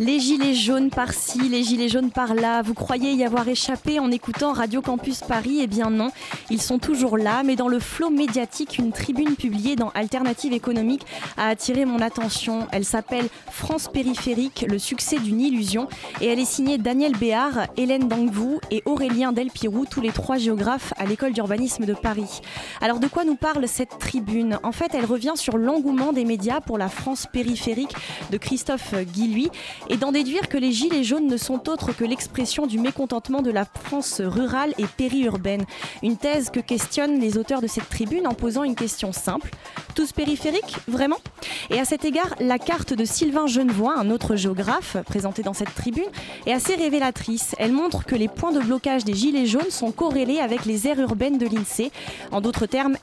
Les gilets jaunes par-ci, les gilets jaunes par-là, vous croyez y avoir échappé en écoutant Radio Campus Paris? Eh bien non, ils sont toujours là, mais dans le flot médiatique, une tribune publiée dans Alternative économique a attiré mon attention. Elle s'appelle France périphérique, le succès d'une illusion, et elle est signée Daniel Béard, Hélène Dangvou et Aurélien Delpirou, tous les trois géographes à l'école d'urbanisme de Paris. Alors de quoi nous parle cette tribune? En fait, elle revient sur l'engouement des médias pour la France périphérique de Christophe Guilluy et d'en déduire que les gilets jaunes ne sont autres que l'expression du mécontentement de la France rurale et périurbaine. Une thèse que questionnent les auteurs de cette tribune en posant une question simple. Tous périphériques, vraiment? Et à cet égard, la carte de Sylvain Genevois, un autre géographe présenté dans cette tribune, est assez révélatrice. Elle montre que les points de blocage des gilets jaunes sont corrélés avec les aires urbaines de l'INSEE. En d'autres termes,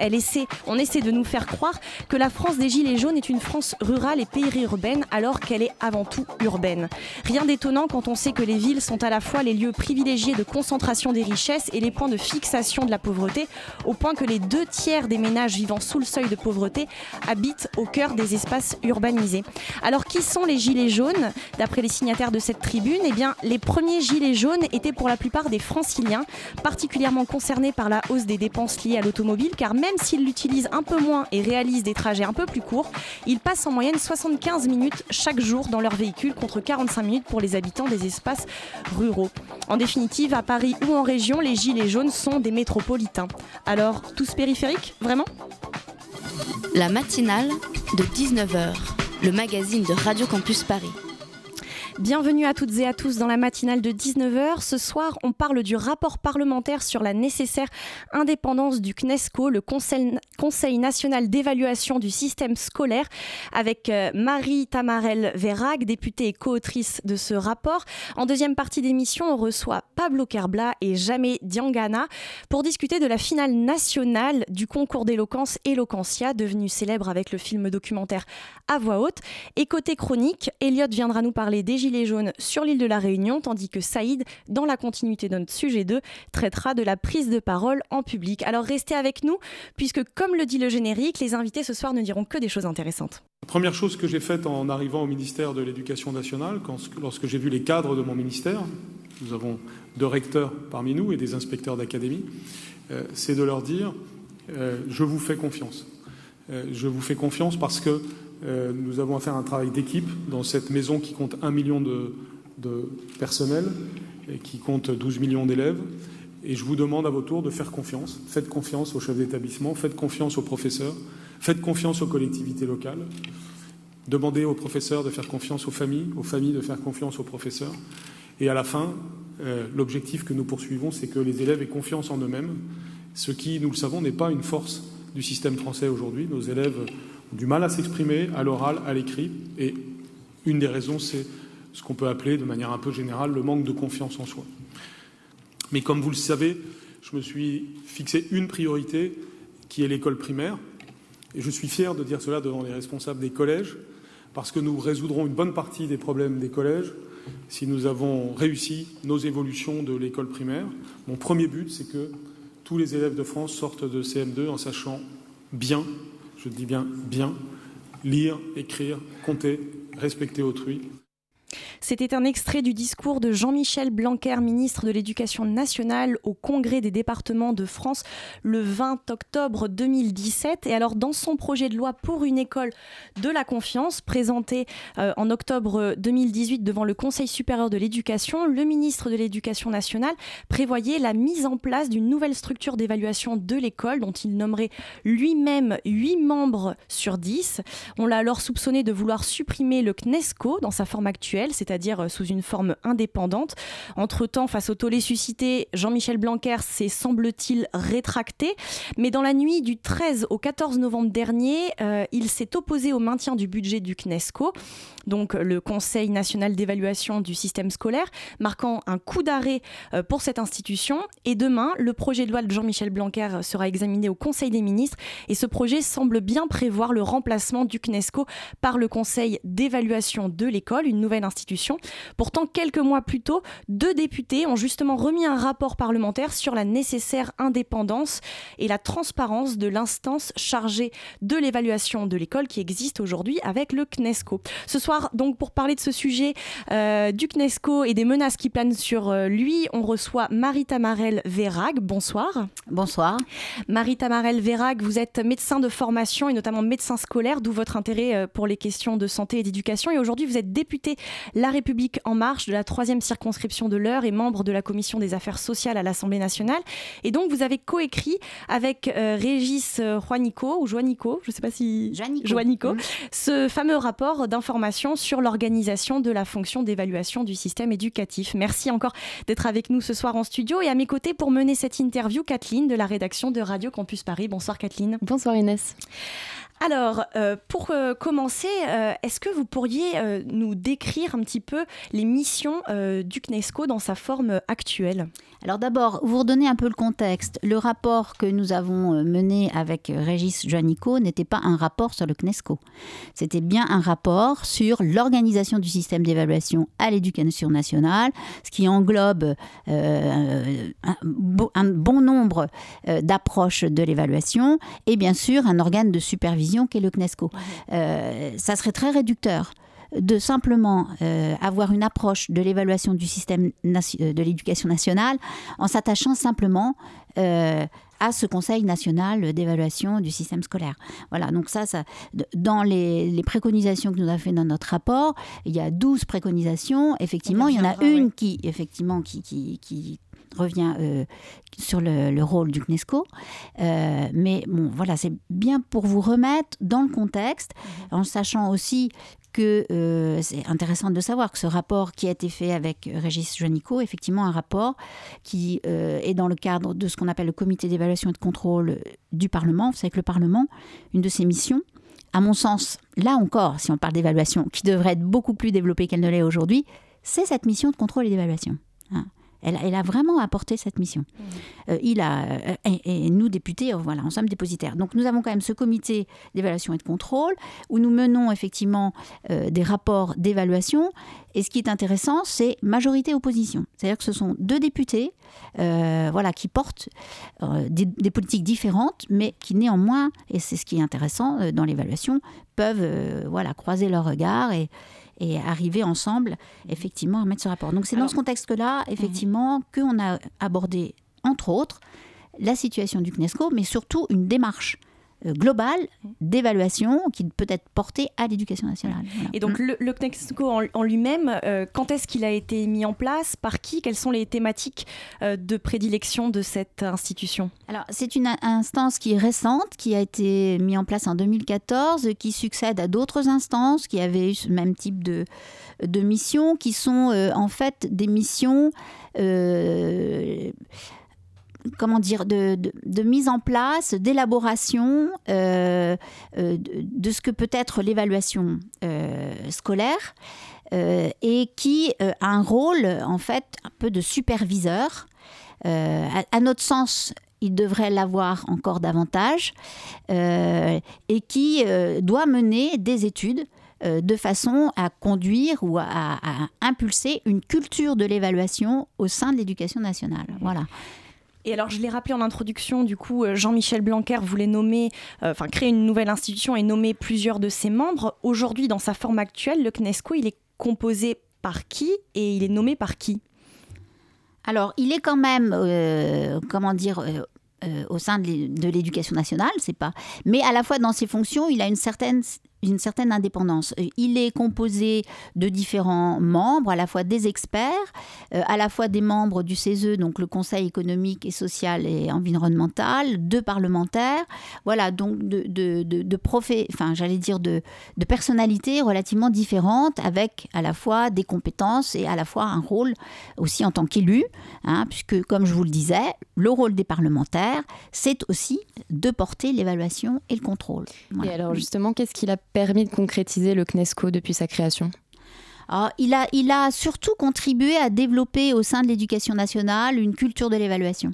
on essaie de nous faire croire que la France des gilets jaunes est une France rurale et périurbaine alors qu'elle est avant tout urbaine. Rien d'étonnant quand on sait que les villes sont à la fois les lieux privilégiés de concentration des richesses et les points de fixation de la pauvreté, au point que les deux tiers des ménages vivant sous le seuil de pauvreté habitent au cœur des espaces urbanisés. Alors qui sont les gilets jaunes? D'après les signataires de cette tribune, eh bien, les premiers gilets jaunes étaient pour la plupart des franciliens, particulièrement concernés par la hausse des dépenses liées à l'automobile, car même s'ils l'utilisent un peu moins et réalisent des trajets un peu plus courts, ils passent en moyenne 75 minutes chaque jour dans leur véhicule contre 45 minutes pour les habitants des espaces ruraux. En définitive, à Paris ou en région, les gilets jaunes sont des métropolitains. Alors, tous périphériques, vraiment? La matinale de 19h, le magazine de Radio Campus Paris. Bienvenue à toutes et à tous dans la matinale de 19h. Ce soir, on parle du rapport parlementaire sur la nécessaire indépendance du CNESCO, le Conseil, national d'évaluation du système scolaire, avec euh, Marie Tamarel Verrac, députée et co-autrice de ce rapport. En deuxième partie d'émission, on reçoit Pablo Kerbla et Jamé Diangana pour discuter de la finale nationale du concours d'éloquence Eloquentia, devenu célèbre avec le film documentaire à voix haute. Et côté chronique, Elliot viendra nous parler des Gilets jaunes sur l'île de la Réunion, tandis que Saïd, dans la continuité de notre sujet 2, traitera de la prise de parole en public. Alors restez avec nous, puisque comme le dit le générique, les invités ce soir ne diront que des choses intéressantes. La première chose que j'ai faite en arrivant au ministère de l'Éducation nationale, lorsque j'ai vu les cadres de mon ministère, nous avons deux recteurs parmi nous et des inspecteurs d'académie, euh, c'est de leur dire euh, je vous fais confiance. Euh, je vous fais confiance parce que euh, nous avons à faire un travail d'équipe dans cette maison qui compte un million de, personnel et qui compte 12 millions d'élèves. Et je vous demande à votre tour de faire confiance. Faites confiance aux chefs d'établissement, faites confiance aux professeurs, faites confiance aux collectivités locales. Demandez aux professeurs de faire confiance aux familles, aux familles de faire confiance aux professeurs. Et à la fin, euh, l'objectif que nous poursuivons, c'est que les élèves aient confiance en eux-mêmes, ce qui, nous le savons, n'est pas une force du système français aujourd'hui. Nos élèves du mal à s'exprimer à l'oral, à l'écrit, et une des raisons, c'est ce qu'on peut appeler de manière un peu générale le manque de confiance en soi. Mais comme vous le savez, je me suis fixé une priorité qui est l'école primaire. Et je suis fier de dire cela devant les responsables des collèges, parce que nous résoudrons une bonne partie des problèmes des collèges si nous avons réussi nos évolutions de l'école primaire. Mon premier but, c'est que tous les élèves de France sortent de CM2 en sachant bien, je dis bien bien, lire, écrire, compter, respecter autrui. C'était un extrait du discours de Jean-Michel Blanquer, ministre de l'Éducation nationale, au Congrès des départements de France le 20 octobre 2017. Et alors, dans son projet de loi pour une école de la confiance, présenté euh, en octobre 2018 devant le Conseil supérieur de l'éducation, le ministre de l'Éducation nationale prévoyait la mise en place d'une nouvelle structure d'évaluation de l'école, dont il nommerait lui-même 8 membres sur 10. On l'a alors soupçonné de vouloir supprimer le CNESCO dans sa forme actuelle c'est-à-dire euh, sous une forme indépendante. Entre-temps, face au tollé suscité, Jean-Michel Blanquer s'est, semble-t-il, rétracté. Mais dans la nuit du 13 au 14 novembre dernier, euh, il s'est opposé au maintien du budget du CNESCO, donc le Conseil national d'évaluation du système scolaire, marquant un coup d'arrêt euh, pour cette institution. Et demain, le projet de loi de Jean-Michel Blanquer sera examiné au Conseil des ministres. Et ce projet semble bien prévoir le remplacement du CNESCO par le Conseil d'évaluation de l'école, une nouvelle institution. Pourtant, quelques mois plus tôt, deux députés ont justement remis un rapport parlementaire sur la nécessaire indépendance et la transparence de l'instance chargée de l'évaluation de l'école qui existe aujourd'hui avec le CNESCO. Ce soir, donc, pour parler de ce sujet euh, du CNESCO et des menaces qui planent sur euh, lui, on reçoit Marie Tamarel Vérag. Bonsoir. Bonsoir. Marie Tamarel Vérag, vous êtes médecin de formation et notamment médecin scolaire, d'où votre intérêt euh, pour les questions de santé et d'éducation. Et aujourd'hui, vous êtes député La République En Marche de la troisième circonscription de l'Eure et membre de la commission des affaires sociales à l'Assemblée nationale. Et donc, vous avez coécrit avec euh, Régis euh, Juanico, ou Joanico, je ne sais pas si... Joanico. Joanico, Mhm. ce fameux rapport d'information sur l'organisation de la fonction d'évaluation du système éducatif. Merci encore d'être avec nous ce soir en studio. Et à mes côtés, pour mener cette interview, Kathleen de la rédaction de Radio Campus Paris. Bonsoir Kathleen. Bonsoir Inès. Alors, euh, pour euh, commencer, euh, est-ce que vous pourriez nous décrire un petit peu les missions du CNESCO dans sa forme actuelle? Alors d'abord, vous redonnez un peu le contexte. Le rapport que nous avons mené avec Régis Joannico n'était pas un rapport sur le CNESCO. C'était bien un rapport sur l'organisation du système d'évaluation à l'éducation nationale, ce qui englobe un, bo- un bon nombre d'approches de l'évaluation et bien sûr un organe de supervision qu'est le CNESCO. Euh, ça serait très réducteur de simplement euh, avoir une approche de l'évaluation du système euh, de l'éducation nationale en s'attachant simplement euh, à ce Conseil national d'évaluation du système scolaire. Voilà, donc ça, dans les, les préconisations que nous avons fait dans notre rapport, il y a 12 préconisations. Effectivement, il y en a une oui. qui, effectivement, qui, qui, qui revient euh, sur le, le rôle du CNESCO. Euh, mais bon, voilà, c'est bien pour vous remettre dans le contexte, en sachant aussi que euh, c'est intéressant de savoir que ce rapport qui a été fait avec Régis Joannico, effectivement un rapport qui euh, est dans le cadre de ce qu'on appelle le comité d'évaluation et de contrôle du Parlement. Vous savez que le Parlement, une de ses missions, à mon sens, là encore, si on parle d'évaluation, qui devrait être beaucoup plus développée qu'elle ne l'est aujourd'hui, c'est cette mission de contrôle et d'évaluation. hein. Elle, a- elle a vraiment apporté cette mission. Euh, il a, euh, et, et nous, députés, euh, voilà, en sommes dépositaires. Donc nous avons quand même ce comité d'évaluation et de contrôle où nous menons effectivement euh, des rapports d'évaluation. Et ce qui est intéressant, c'est majorité-opposition. C'est-à-dire que ce sont deux députés voilà, qui portent des, des politiques différentes, mais qui néanmoins, et c'est ce qui est intéressant dans l'évaluation, peuvent voilà, croiser leurs regards et, et arriver ensemble effectivement à mettre ce rapport. Donc c'est dans ce contexte-là, effectivement, qu'on a abordé, entre autres, la situation du CNESCO, mais surtout une démarche globale d'évaluation qui peut être portée à l'éducation nationale. Voilà. Et donc, le, le CNESCO en, en lui-même, euh, quand est-ce qu'il a été mis en place? Par qui? Quelles sont les thématiques euh, de prédilection de cette institution? Alors, c'est une in- instance qui est récente, qui a été mise en place en 2014, qui succède à d'autres instances qui avaient eu ce même type de, de missions, qui sont euh, en fait des missions, euh, comment dire, de, de- mise en place, d'élaboration euh, euh, de, ce que peut être l'évaluation euh, scolaire. et qui a un rôle en fait un peu de superviseur. À, notre sens, il devrait l'avoir encore davantage et qui doit mener des études de façon à conduire ou à, à impulser une culture de l'évaluation au sein de l'éducation nationale. Voilà. Et alors, je l'ai rappelé en introduction, du coup, euh, Jean-Michel Blanquer voulait nommer, euh, enfin, créer une nouvelle institution et nommer plusieurs de ses membres. Aujourd'hui, dans sa forme actuelle, le CNESCO, il est composé par qui et il est nommé par qui? Alors, il est quand même, euh, comment dire, au sein de l'éducation nationale, c'est pas. Mais à la fois dans ses fonctions, il a une certaine une certaine indépendance. Euh, il est composé de différents membres, à la fois des experts, euh, à la fois des membres du CESE, donc le Conseil économique et social et environnemental, deux parlementaires, voilà, donc de, de, de, enfin j'allais dire de, de personnalités relativement différentes, avec à la fois des compétences et à la fois un rôle aussi en tant qu'élu, hein, puisque comme je vous le disais, le rôle des parlementaires, c'est aussi de porter l'évaluation et le contrôle. Et alors justement, qu'est-ce qu'il a permis de concrétiser le CNESCO depuis sa création il, a, il a surtout contribué à développer au sein de l'éducation nationale une culture de l'évaluation.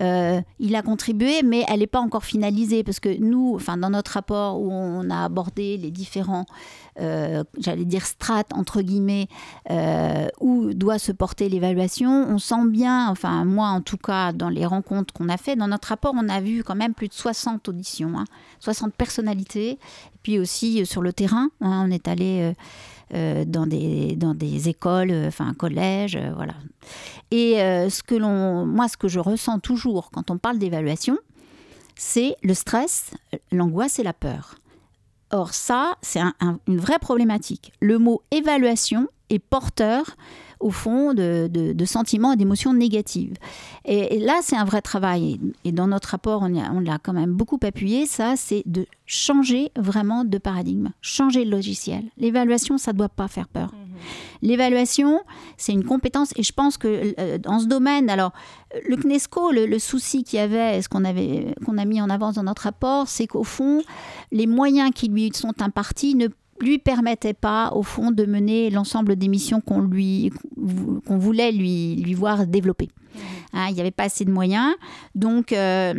Euh, il a contribué, mais elle n'est pas encore finalisée parce que nous, enfin, dans notre rapport où on a abordé les différents, euh, j'allais dire strates entre guillemets, euh, où doit se porter l'évaluation, on sent bien, enfin moi en tout cas dans les rencontres qu'on a fait, dans notre rapport, on a vu quand même plus de 60 auditions, 60 hein, personnalités, et puis aussi sur le terrain, hein, on est allé dans, des, dans des écoles, euh, enfin un collège, euh, voilà. Et ce que l'on, moi, ce que je ressens toujours quand on parle d'évaluation, c'est le stress, l'angoisse et la peur. Or ça, c'est une vraie problématique. Le mot évaluation est porteur au fond de, sentiments et d'émotions négatives. Et, là, c'est un vrai travail. Et dans notre rapport, on l'a quand même beaucoup appuyé. Ça, c'est de changer vraiment de paradigme, changer le logiciel. L'évaluation, ça ne doit pas faire peur. Mhm. L'évaluation, c'est une compétence. Et je pense que euh, dans ce domaine, alors, le CNESCO, le, souci qu'il y avait, ce qu'on avait, qu'on a mis en avant dans notre rapport, c'est qu'au fond, les moyens qui lui sont impartis ne lui permettait pas, au fond, de mener l'ensemble des missions qu'on lui, qu'on voulait lui, lui voir développer. Mmh. Hein, il n'y avait pas assez de moyens. Donc, euh,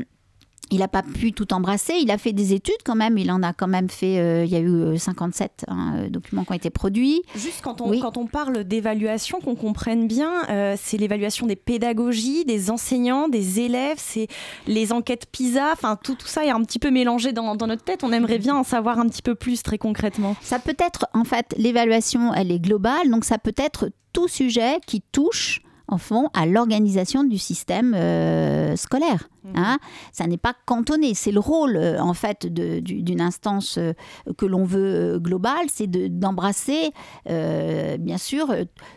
il n'a pas pu tout embrasser. Il a fait des études quand même. Il en a quand même fait. Euh, il y a eu 57 euh, hein, documents qui ont été produits. Juste quand on, quand on parle d'évaluation, qu'on comprenne bien, euh, c'est l'évaluation des pédagogies, des enseignants, des élèves, c'est les enquêtes PISA. Enfin, tout, tout ça est un petit peu mélangé dans, dans, notre tête. On aimerait bien en savoir un petit peu plus très concrètement. Ça peut être, en fait, l'évaluation, elle est globale. Donc, ça peut être tout sujet qui touche en fond, à l'organisation du système euh, scolaire. Mmh. Hein. Ça n'est pas cantonné, c'est le rôle euh, en fait d'une instance euh, que l'on veut globale, c'est d'embrasser bien sûr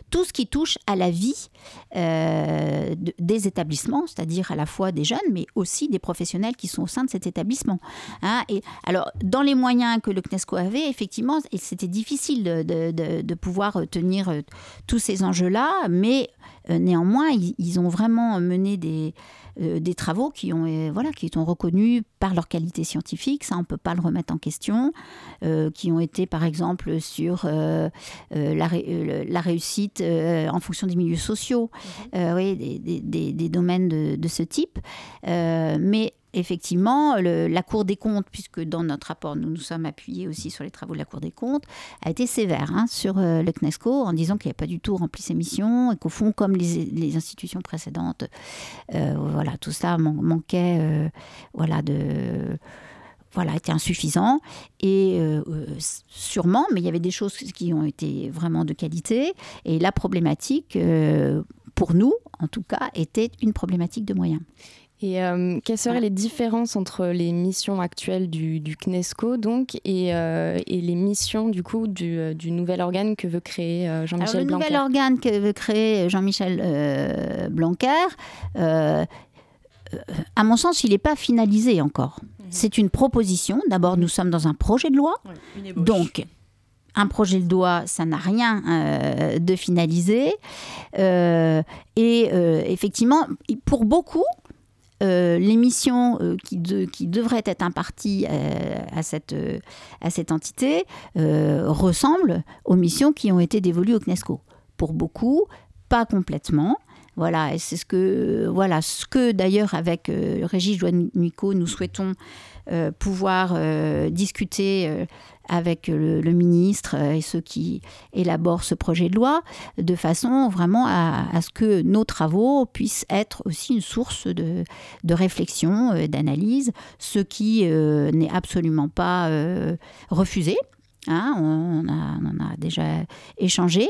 tout ce qui touche à la vie des établissements, c'est-à-dire à la fois des jeunes, mais aussi des professionnels qui sont au sein de cet établissement. Hein. Et alors, dans les moyens que le CNESCO avait, effectivement, c'était difficile de, de, pouvoir tenir tous ces enjeux-là, mais néanmoins, ils, ont vraiment mené des, euh, des travaux qui ont, euh, voilà, qui sont reconnus par leur qualité scientifique, ça on ne peut pas le remettre en question, qui ont été par exemple sur la, la, réussite en fonction des milieux sociaux, mhm. oui, des, des, des, domaines de, de ce type. mais effectivement, la Cour des comptes, puisque dans notre rapport, nous nous sommes appuyés aussi sur les travaux de la Cour des comptes, a été sévère hein, sur euh, le CNESCO en disant qu'il n'a pas du tout rempli ses missions et qu'au fond, comme les, institutions précédentes, euh, voilà, tout ça manquait euh, voilà, de voilà, était insuffisant. Et sûrement, mais il y avait des choses qui ont été vraiment de qualité. Et la problématique, pour nous, en tout cas, était une problématique de moyens. Et euh, quelles seraient les différences entre les missions actuelles du, CNESCO donc et, euh, et, les missions du coup du, euh, du, nouvel organe que veut créer Jean-Michel Blanquer Le nouvel organe que veut créer Jean-Michel Blanquer, à mon sens, il n'est pas finalisé encore. Mhm. C'est une proposition. D'abord, nous sommes dans un projet de loi. donc, un projet de loi, ça n'a rien de finalisé. et effectivement, pour beaucoup, euh, les missions euh, qui, qui, devraient être imparties euh, à, cette, à cette entité ressemblent aux missions qui ont été dévolues au CNESCO. Pour beaucoup, pas complètement. Voilà, c'est ce que, voilà, ce que d'ailleurs avec Régis Joannico, nous souhaitons pouvoir discuter avec le, ministre et ceux qui élaborent ce projet de loi, de façon vraiment à, ce que nos travaux puissent être aussi une source de, réflexion, euh, d'analyse, ce qui euh, n'est absolument pas euh, refusé. Hein, on, a, on, a déjà échangé.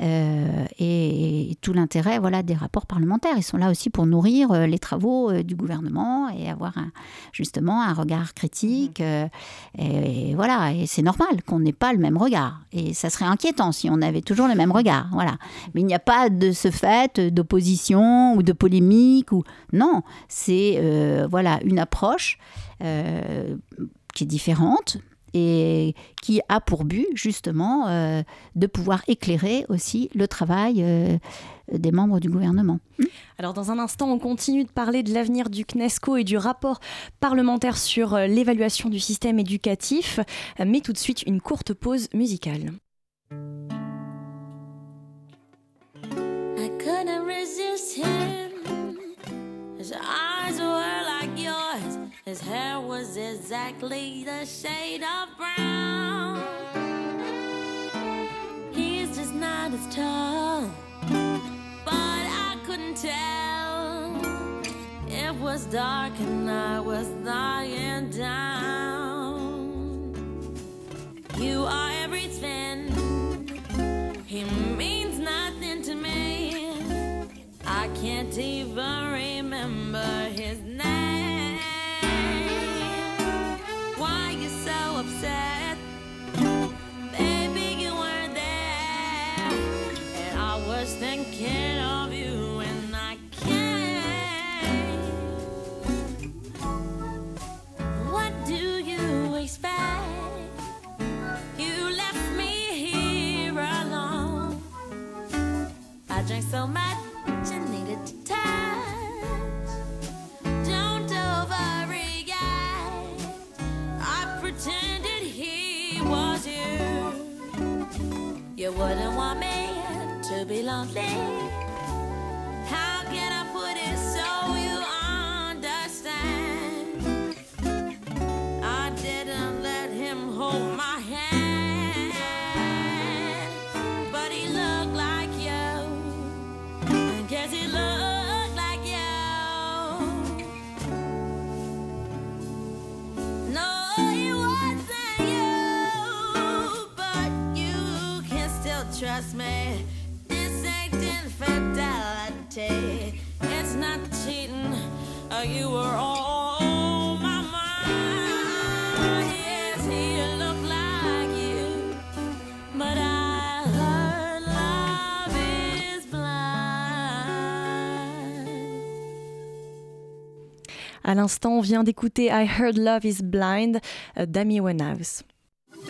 Euh, et, tout l'intérêt voilà, des rapports parlementaires. Ils sont là aussi pour nourrir euh, les travaux euh, du gouvernement et avoir un, justement un regard critique. Mhm. et, voilà, et c'est normal qu'on n'ait pas le même regard. Et ça serait inquiétant si on avait toujours le même regard. Voilà. Mais il n'y a pas de ce fait d'opposition ou de polémique. Ou... Non, c'est voilà, une approche qui est différente, et qui a pour but justement euh, de pouvoir éclairer aussi le travail euh, des membres du gouvernement. Hmm Alors dans un instant, on continue de parler de l'avenir du CNESCO et du rapport parlementaire sur euh, l'évaluation du système éducatif, mais tout de suite une courte pause musicale. His hair was exactly the shade of brown. He's just not as tall, but I couldn't tell. It was dark and I was lying down. You are everything, he means nothing to me. I can't even remember his name. Wouldn't want me to be lonely. À l'instant, on vient d'écouter I Heard Love is Blind euh, d'Amy Winehouse.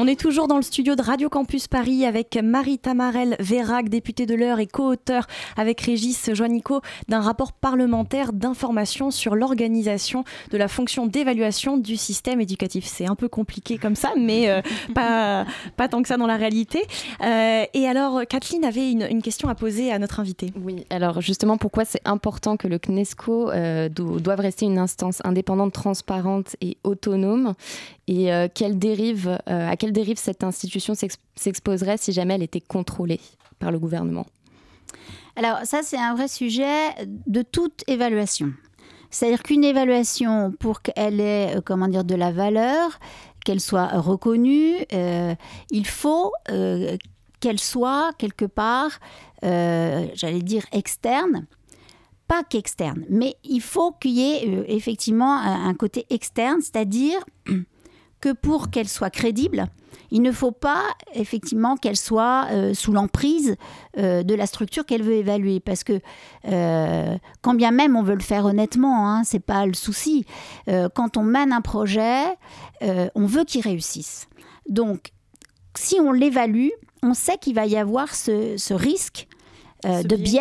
On est toujours dans le studio de Radio Campus Paris avec Marie Tamarel Vérac, députée de l'heure et co-auteur avec Régis Joannico d'un rapport parlementaire d'information sur l'organisation de la fonction d'évaluation du système éducatif. C'est un peu compliqué comme ça, mais euh, pas, pas tant que ça dans la réalité. Euh, et alors, Kathleen avait une, une, question à poser à notre invité. Oui, alors justement, pourquoi c'est important que le CNESCO euh, do doive rester une instance indépendante, transparente et autonome? Et euh, euh, à quelle dérive cette institution s'exposerait si jamais elle était contrôlée par le gouvernement? Alors ça, c'est un vrai sujet de toute évaluation. C'est-à-dire qu'une évaluation, pour qu'elle ait euh, comment dire, de la valeur, qu'elle soit reconnue, il faut qu'elle soit quelque part, j'allais dire, externe pas qu'externe, mais il faut qu'il y ait effectivement un, côté externe, c'est-à-dire que pour qu'elle soit crédible, il ne faut pas effectivement qu'elle soit euh, sous l'emprise euh, de la structure qu'elle veut évaluer, parce que euh, quand bien même on veut le faire honnêtement, hein, c'est pas le souci. Quand on mène un projet, on veut qu'il réussisse. Donc, si on l'évalue, on sait qu'il va y avoir ce, ce risque de biais,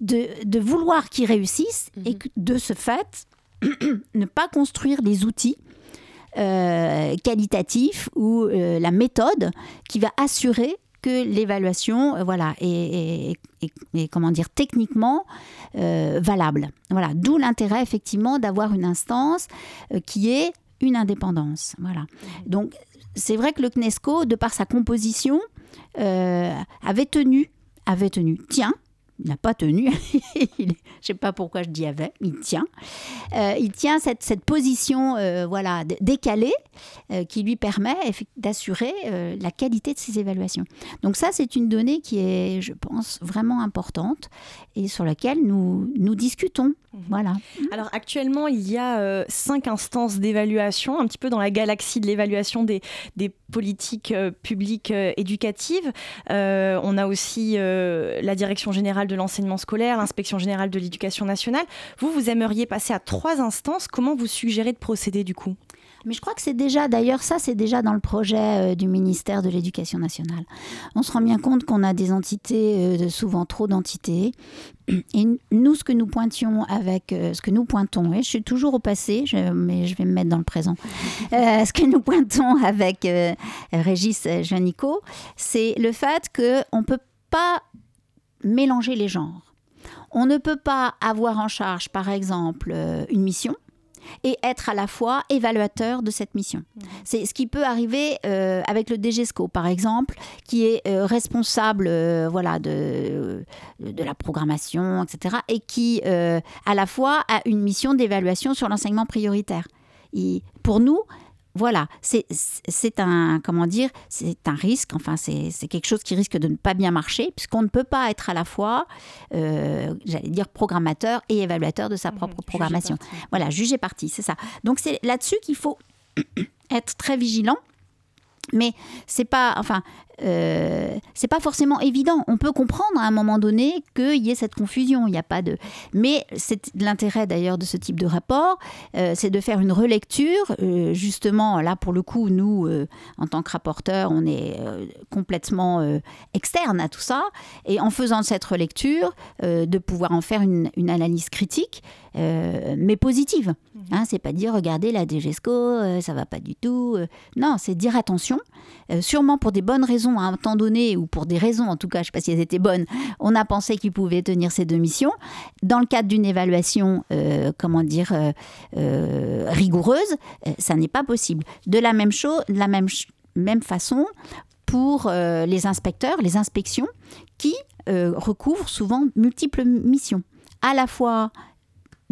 de, de vouloir qu'il réussisse mm et que, de ce fait ne pas construire les outils euh, qualitatif ou euh, la méthode qui va assurer que l'évaluation euh, voilà, est, comment dire, techniquement valable. Voilà. D'où l'intérêt effectivement d'avoir une instance qui est une indépendance. Voilà. Donc c'est vrai que le CNESCO, de par sa composition, avait tenu, avait tenu, tiens, n'a pas tenu, je sais pas pourquoi je dis avait, il tient. Euh, il tient cette, cette position euh, voilà, décalée euh, qui lui permet d'assurer la qualité de ses évaluations. Donc ça, c'est une donnée qui est, je pense, vraiment importante et sur laquelle nous, nous discutons. Mhm. Voilà. Alors actuellement, il y a cinq instances d'évaluation, un petit peu dans la galaxie de l'évaluation des, des politiques publiques éducatives. on a aussi la Direction générale de l'enseignement scolaire, l'inspection générale de l'éducation nationale. Vous, vous aimeriez passer à trois instances. Comment vous suggérez de procéder du coup? Mais je crois que c'est déjà, d'ailleurs, ça, c'est déjà dans le projet euh, du ministère de l'Éducation nationale. On se rend bien compte qu'on a des entités, euh, souvent trop d'entités. Et nous, ce que nous pointions avec, euh, ce que nous pointons, et je suis toujours au passé, mais je vais me mettre dans le présent. ce que nous pointons avec Régis Janico, c'est le fait qu'on ne peut pas mélanger les genres. On ne peut pas avoir en charge, par exemple, euh, une mission et être à la fois évaluateur de cette mission. Mmh. C'est ce qui peut arriver euh, avec le DGESCO, par exemple, qui est euh, responsable voilà, de, de la programmation, etc., et qui, à la fois, a une mission d'évaluation sur l'enseignement prioritaire. Et pour nous, voilà, c'est un comment dire, c'est un risque. Enfin, c'est quelque chose qui risque de ne pas bien marcher puisqu'on ne peut pas être à la fois, euh, j'allais dire programmateur et évaluateur de sa mmh, propre programmation. Voilà, juger parti, c'est ça. Donc c'est là-dessus qu'il faut être très vigilant. Mais c'est pas, enfin, euh, c'est pas forcément évident. On peut comprendre à un moment donné qu'il y ait cette confusion. Il n'y a pas de. Mais c'est l'intérêt d'ailleurs de ce type de rapport, euh, c'est de faire une relecture. Euh, justement, là pour le coup, nous, en tant que rapporteurs, on est complètement externe à tout ça. Et en faisant cette relecture, de pouvoir en faire une, analyse critique, mais positive. Hein, c'est pas dire regardez la DGESCO, ça va pas du tout. non, c'est dire attention, sûrement pour des bonnes raisons à un temps donné, ou pour des raisons en tout cas, je sais pas si elles étaient bonnes, on a pensé qu'il pouvait tenir ces deux missions. Dans le cadre d'une évaluation, euh, comment dire, euh, euh, rigoureuse, ça n'est pas possible. De la même chose, de la même, même façon, pour les inspecteurs, les inspections, qui recouvrent souvent multiples missions. À la fois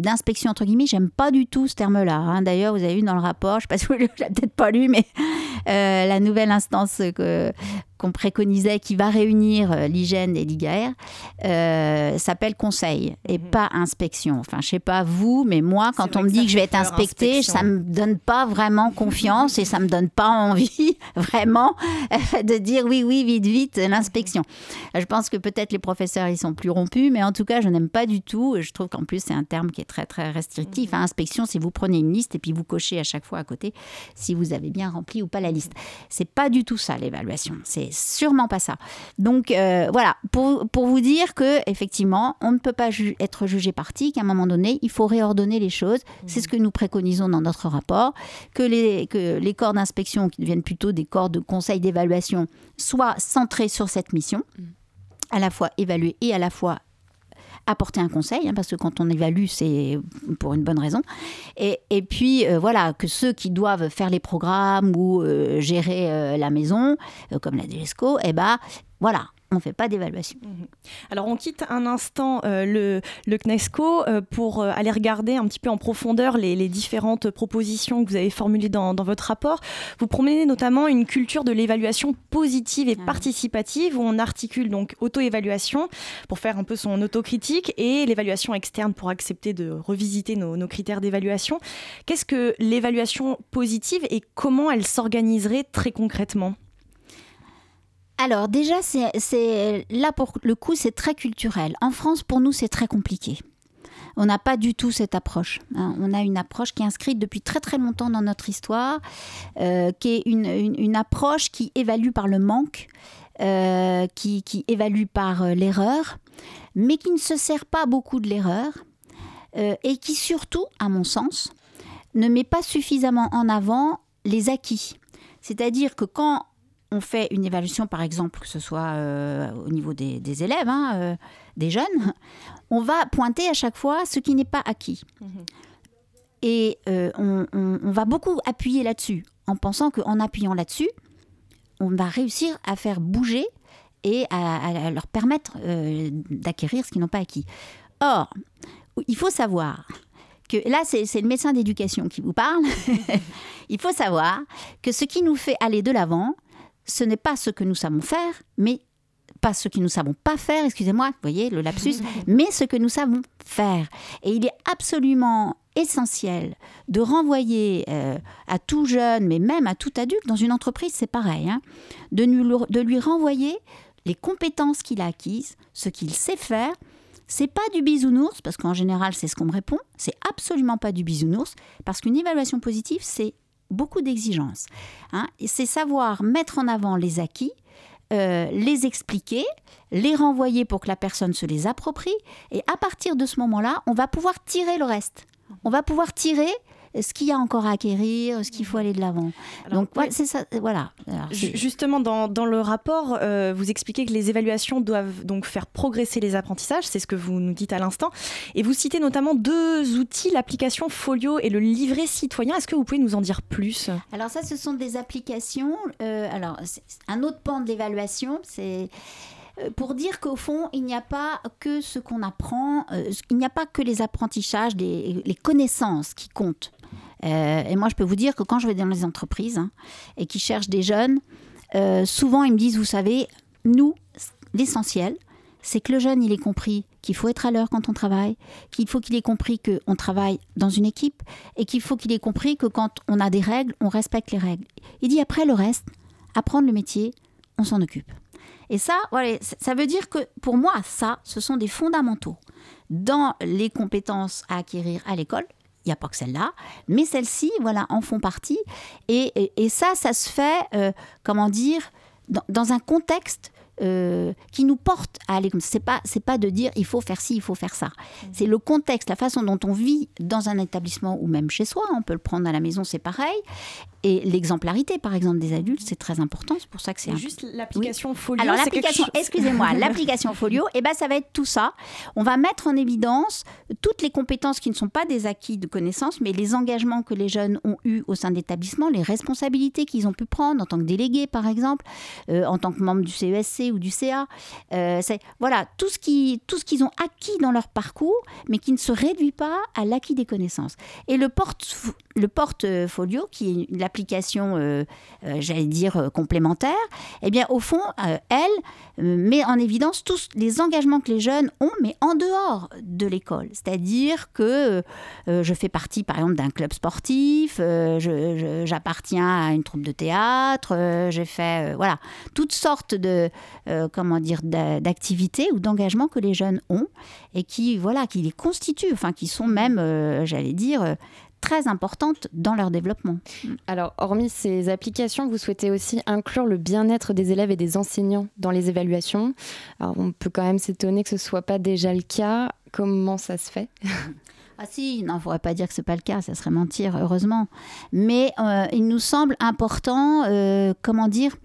d'inspection entre guillemets, j'aime pas du tout ce terme-là. Hein. D'ailleurs, vous avez vu dans le rapport, je ne sais pas si vous l'avez peut-être pas lu, mais la nouvelle instance que, qu'on préconisait, qui va réunir euh, l'hygiène et l'IGAR, euh, s'appelle conseil et mhm. pas inspection. Enfin, je sais pas vous, mais moi, quand on me dit que je vais être inspecté, ça me donne pas vraiment confiance et ça me donne pas envie vraiment de dire oui, oui, vite, vite, l'inspection. Je pense que peut-être les professeurs, ils sont plus rompus, mais en tout cas, je n'aime pas du tout. Je trouve qu'en plus, c'est un terme qui est très, très restrictif. Mhm. inspection, si vous prenez une liste et puis vous cochez à chaque fois à côté si vous avez bien rempli ou pas la liste. C'est pas du tout ça, l'évaluation. C'est sûrement pas ça. Donc euh, voilà, pour, pour, vous dire que effectivement, on ne peut pas être jugé parti, qu'à un moment donné, il faut réordonner les choses. C'est ce que nous préconisons dans notre rapport, que les, que les corps d'inspection, qui deviennent plutôt des corps de conseil d'évaluation, soient centrés sur cette mission, à la fois évaluer et à la fois apporter un conseil, hein, parce que quand on évalue, c'est pour une bonne raison. Et, et puis, euh, voilà, que ceux qui doivent faire les programmes ou euh, gérer euh, la maison, comme la DGESCO, eh ben, voilà, on ne fait pas d'évaluation. Mhm. Alors on quitte un instant euh, le, le, CNESCO euh, pour euh, aller regarder un petit peu en profondeur les, différentes propositions que vous avez formulées dans, votre rapport. Vous promenez notamment une culture de l'évaluation positive et ah participative où on articule donc auto-évaluation pour faire un peu son autocritique et l'évaluation externe pour accepter de revisiter nos, nos critères d'évaluation. Qu'est-ce que l'évaluation positive et comment elle s'organiserait très concrètement? Alors déjà, c'est là pour le coup, c'est très culturel. En France, pour nous, c'est très compliqué. On n'a pas du tout cette approche. Hein. On a une approche qui est inscrite depuis très très longtemps dans notre histoire, euh, qui est une, approche qui évalue par le manque, euh, qui, évalue par euh, l'erreur, mais qui ne se sert pas beaucoup de l'erreur, et qui surtout, à mon sens, ne met pas suffisamment en avant les acquis. C'est-à-dire que quand on fait une évaluation, par exemple, que ce soit euh, au niveau des, élèves, hein, euh, des jeunes, on va pointer à chaque fois ce qui n'est pas acquis. Mhm. Et euh, on, va beaucoup appuyer là-dessus, en pensant qu'en appuyant là-dessus, on va réussir à faire bouger et à, leur permettre d'acquérir ce qu'ils n'ont pas acquis. Or, il faut savoir que là, c'est le médecin d'éducation qui vous parle. il faut savoir que ce qui nous fait aller de l'avant, ce n'est pas ce que nous savons faire, mais pas ce que nous savons pas faire, excusez-moi, vous voyez le lapsus, mais ce que nous savons faire. Et il est absolument essentiel de renvoyer euh, à tout jeune, mais même à tout adulte, dans une entreprise, c'est pareil, hein, de, nous- de lui renvoyer les compétences qu'il a acquises, ce qu'il sait faire. C'est pas du bisounours, parce qu'en général, c'est ce qu'on me répond. C'est absolument pas du bisounours, parce qu'une évaluation positive, c'est beaucoup d'exigences. hein. C'est savoir mettre en avant les acquis, euh, les expliquer, les renvoyer pour que la personne se les approprie. Et à partir de ce moment-là, on va pouvoir tirer le reste. On va pouvoir tirer ce qu'il y a encore à acquérir, ce qu'il faut aller de l'avant? Donc, ouais. c'est ça. Voilà. Alors, Justement, dans, dans le rapport, euh, vous expliquez que les évaluations doivent donc faire progresser les apprentissages, c'est ce que vous nous dites à l'instant. Et vous citez notamment deux outils, l'application Folio et le livret citoyen. Est-ce que vous pouvez nous en dire plus? Alors ça, ce sont des applications. euh, alors, un autre pan de l'évaluation, c'est euh, pour dire qu'au fond, il n'y a pas que ce qu'on apprend, euh, il n'y a pas que les apprentissages, les, les connaissances qui comptent. Euh, et moi, je peux vous dire que quand je vais dans les entreprises hein, et qui cherchent des jeunes, euh, souvent ils me disent, vous savez, nous, l'essentiel, c'est que le jeune, il ait compris qu'il faut être à l'heure quand on travaille, qu'il faut qu'il ait compris qu'on travaille dans une équipe et qu'il faut qu'il ait compris que quand on a des règles, on respecte les règles. Il dit après le reste, apprendre le métier, on s'en occupe. Et ça, voilà, ça veut dire que pour moi, ça, ce sont des fondamentaux dans les compétences à acquérir à l'école. Il n'y a pas que celle-là, mais celles-ci, voilà, en font partie. Et, et- et ça, ça se fait, euh, comment dire, dans, dans un contexte euh, qui nous porte à aller comme ça. C'est pas, c'est pas de dire il faut faire ci, il faut faire ça. C'est le contexte, la façon dont on vit dans un établissement ou même chez soi. On peut le prendre à la maison, c'est pareil. Et l'exemplarité, par exemple, des adultes, c'est très important. C'est pour ça que c'est juste l'application Folio. alors l'application, chose- excusez-moi, l'application Folio, et ben ça va être tout ça. On va mettre en évidence toutes les compétences qui ne sont pas des acquis de connaissances, mais les engagements que les jeunes ont eus au sein de l'établissement, les responsabilités qu'ils ont pu prendre en tant que délégués, par exemple, euh, en tant que membre du CESC ou du CA. Euh, voilà tout ce qui, tout ce qu'ils ont acquis dans leur parcours, mais qui ne se réduit pas à l'acquis des connaissances. Et le porte le portfolio, qui est l'application, euh, euh, j'allais dire euh, complémentaire, eh bien, au fond, elle met en évidence tous les engagements que les jeunes ont, mais en dehors de l'école. C'est-à-dire que je fais partie, par exemple, d'un club sportif, j'appartiens à une troupe de théâtre, j'ai fait, voilà, toutes sortes de, comment dire, d'a- d'activités ou d'engagements que les jeunes ont et qui, voilà, qui les constituent, enfin, qui sont même, j'allais dire, très importantes dans leur développement. Alors, hormis ces applications, vous souhaitez aussi inclure le bien-être des élèves et des enseignants dans les évaluations. Alors, on peut quand même s'étonner que ce soit pas déjà le cas. Comment ça se fait? Ah si, non, il ne faudrait pas dire que ce n'est pas le cas, ça serait mentir, heureusement. Mais euh, il nous semble important, euh, comment dire,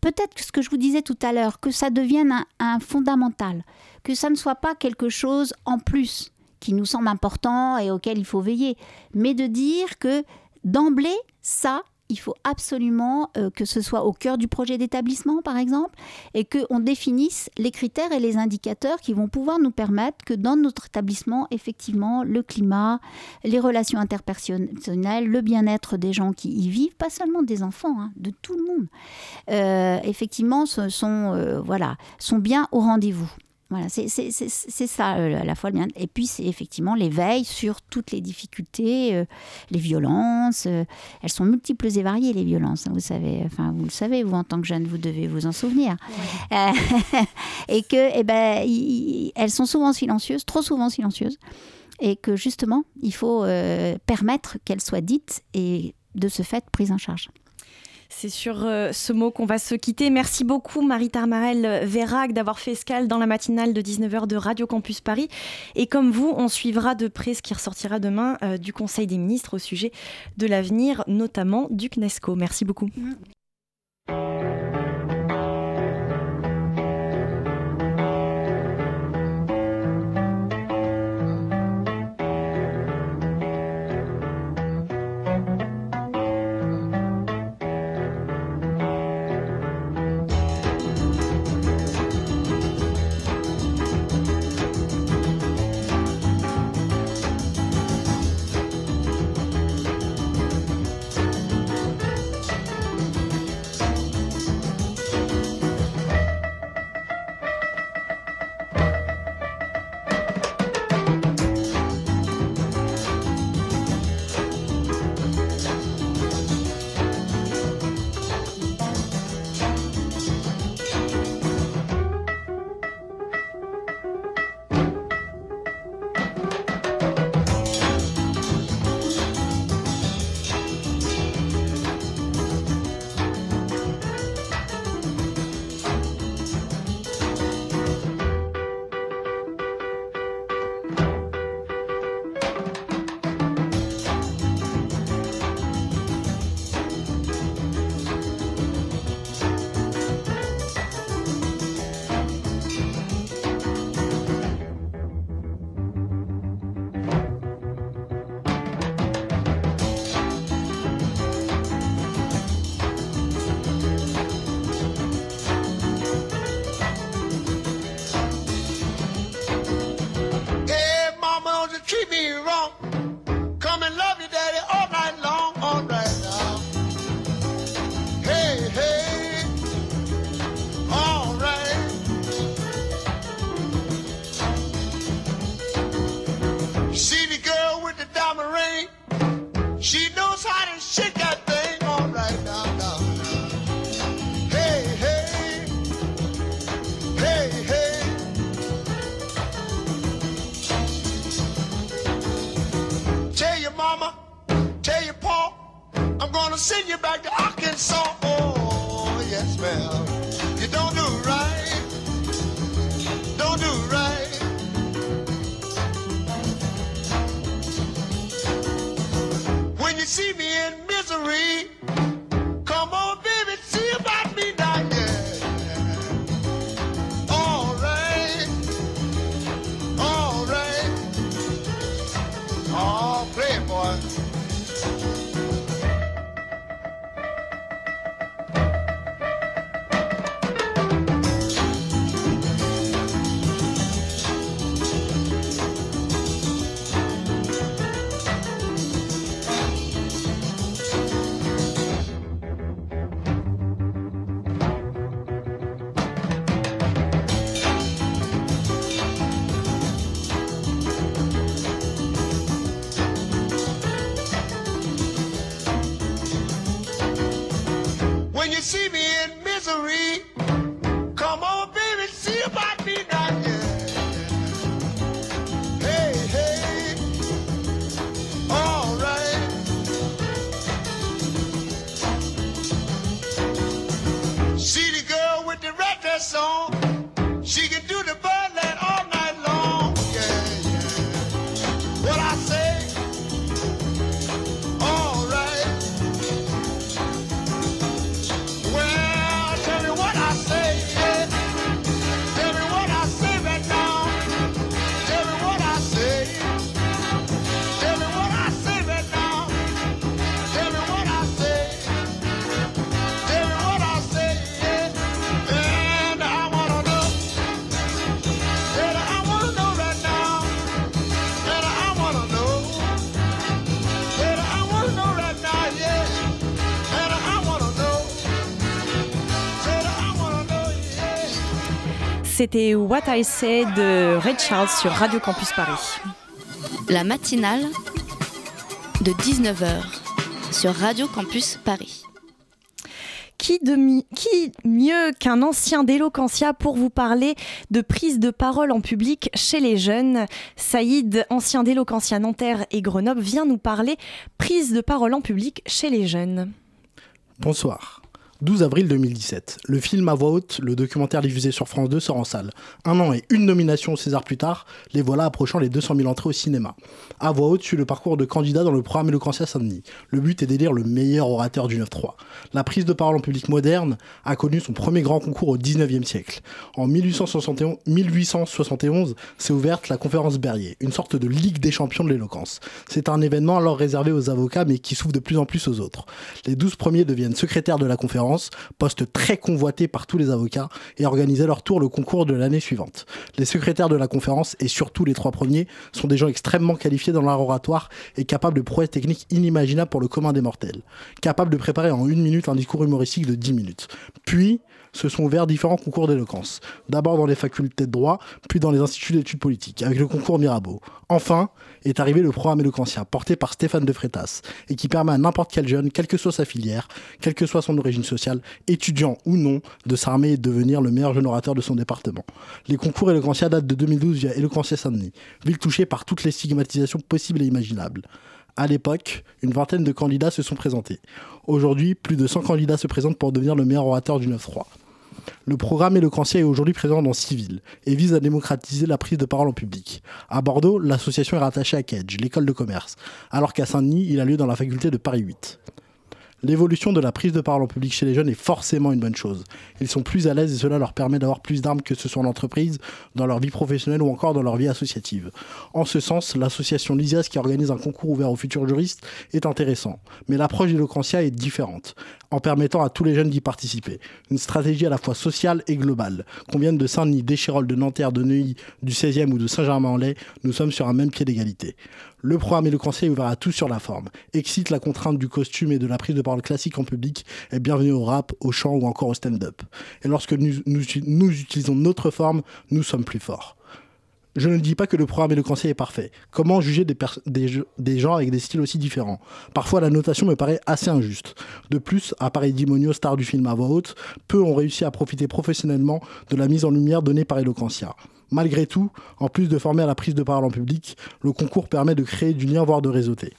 peut-être ce que je vous disais tout à l'heure, que ça devienne un, un fondamental, que ça ne soit pas quelque chose en plus qui nous semble important et auquel il faut veiller, mais de dire que d'emblée, ça, il faut absolument euh, que ce soit au cœur du projet d'établissement, par exemple, et qu'on définisse les critères et les indicateurs qui vont pouvoir nous permettre que dans notre établissement, effectivement, le climat, les relations interpersonnelles, le bien-être des gens qui y vivent, pas seulement des enfants, hein, de tout le monde, euh, effectivement, sont, euh, voilà, sont bien au rendez-vous. Voilà, c'est ça euh, à la fois le bien. Et puis, c'est effectivement l'éveil sur toutes les difficultés, euh, les violences. euh, elles sont multiples et variées, les violences. hein, vous savez, enfin, vous le savez, vous, en tant que jeune, vous devez vous en souvenir. Et que, eh ben, elles sont souvent silencieuses, trop souvent silencieuses. Et que, justement, il faut permettre qu'elles soient dites et, de ce fait, prises en charge. C'est sur euh, ce mot qu'on va se quitter. Merci beaucoup Marie Tarmarel Vérac d'avoir fait escale dans la matinale de 19h de Radio Campus Paris. Et comme vous, on suivra de près ce qui ressortira demain euh, du Conseil des ministres au sujet de l'avenir, notamment du CNESCO. Merci beaucoup. gonna C'était What I Say de Red Charles sur Radio Campus Paris. La matinale de 19h sur Radio Campus Paris. Qui, de mi- qui mieux qu'un ancien d'Eloquentia pour vous parler de prise de parole en public chez les jeunes? Saïd, ancien d'Eloquentia Nanterre et Grenoble, vient nous parler prise de parole en public chez les jeunes. Bonsoir. 12 avril 2017. Le film à voix haute, le documentaire diffusé sur France 2 sort en salle. Un an et une nomination au César plus tard, les voilà approchant les 200 000 entrées au cinéma. À voix haute suit le parcours de candidat dans le programme Eloquentia Saint-Denis. Le but est d'élire le meilleur orateur du 9-3. La prise de parole en public moderne a connu son premier grand concours au 19e siècle. En 1871, 1871 s'est ouverte la conférence Berrier, une sorte de ligue des champions de l'éloquence. C'est un événement alors réservé aux avocats mais qui s'ouvre de plus en plus aux autres. Les 12 premiers deviennent secrétaires de la conférence, poste très convoité par tous les avocats, et organisent à leur tour le concours de l'année suivante. Les secrétaires de la conférence, et surtout les trois premiers, sont des gens extrêmement qualifiés dans l'art oratoire et capables de prouesses techniques inimaginables pour le commun des mortels. Capables de préparer en une minute un discours humoristique de 10 minutes. Puis, se sont ouverts différents concours d'éloquence. D'abord dans les facultés de droit, puis dans les instituts d'études politiques, avec le concours Mirabeau. Enfin, est arrivé le programme éloquentien, porté par Stéphane de Frétas, et qui permet à n'importe quel jeune, quelle que soit sa filière, quelle que soit son origine sociale, étudiant ou non, de s'armer et de devenir le meilleur jeune orateur de son département. Les concours éloquentia datent de 2012 via Éloquentia Saint-Denis, ville touchée par toutes les stigmatisations possibles et imaginables. À l'époque, une vingtaine de candidats se sont présentés. Aujourd'hui, plus de 100 candidats se présentent pour devenir le meilleur orateur du 9-3. Le programme Éloquentia est aujourd'hui présent dans six villes et vise à démocratiser la prise de parole en public. À Bordeaux, l'association est rattachée à Kedge, l'école de commerce, alors qu'à Saint-Denis, il a lieu dans la faculté de Paris 8. L'évolution de la prise de parole en public chez les jeunes est forcément une bonne chose. Ils sont plus à l'aise et cela leur permet d'avoir plus d'armes que ce soit en entreprise, dans leur vie professionnelle ou encore dans leur vie associative. En ce sens, l'association Lysias qui organise un concours ouvert aux futurs juristes est intéressant. Mais l'approche d'Eloquentia est différente, en permettant à tous les jeunes d'y participer. Une stratégie à la fois sociale et globale. Qu'on vienne de Saint-Denis, d'Échirolles, de Nanterre, de Neuilly, du 16e ou de Saint-Germain-en-Laye, nous sommes sur un même pied d'égalité. Le programme Éloquentia est ouvert à tout sur la forme. Excite la contrainte du costume et de la prise de parole classique en public et bienvenue au rap, au chant ou encore au stand-up. Et lorsque nous utilisons notre forme, nous sommes plus forts. Je ne dis pas que le programme Éloquentia est parfait. Comment juger des, gens avec des styles aussi différents? Parfois, la notation me paraît assez injuste. De plus, à pareil Dimonio, star du film à voix haute, peu ont réussi à profiter professionnellement de la mise en lumière donnée par Éloquentia. Malgré tout, en plus de former à la prise de parole en public, le concours permet de créer du lien, voire de réseauter.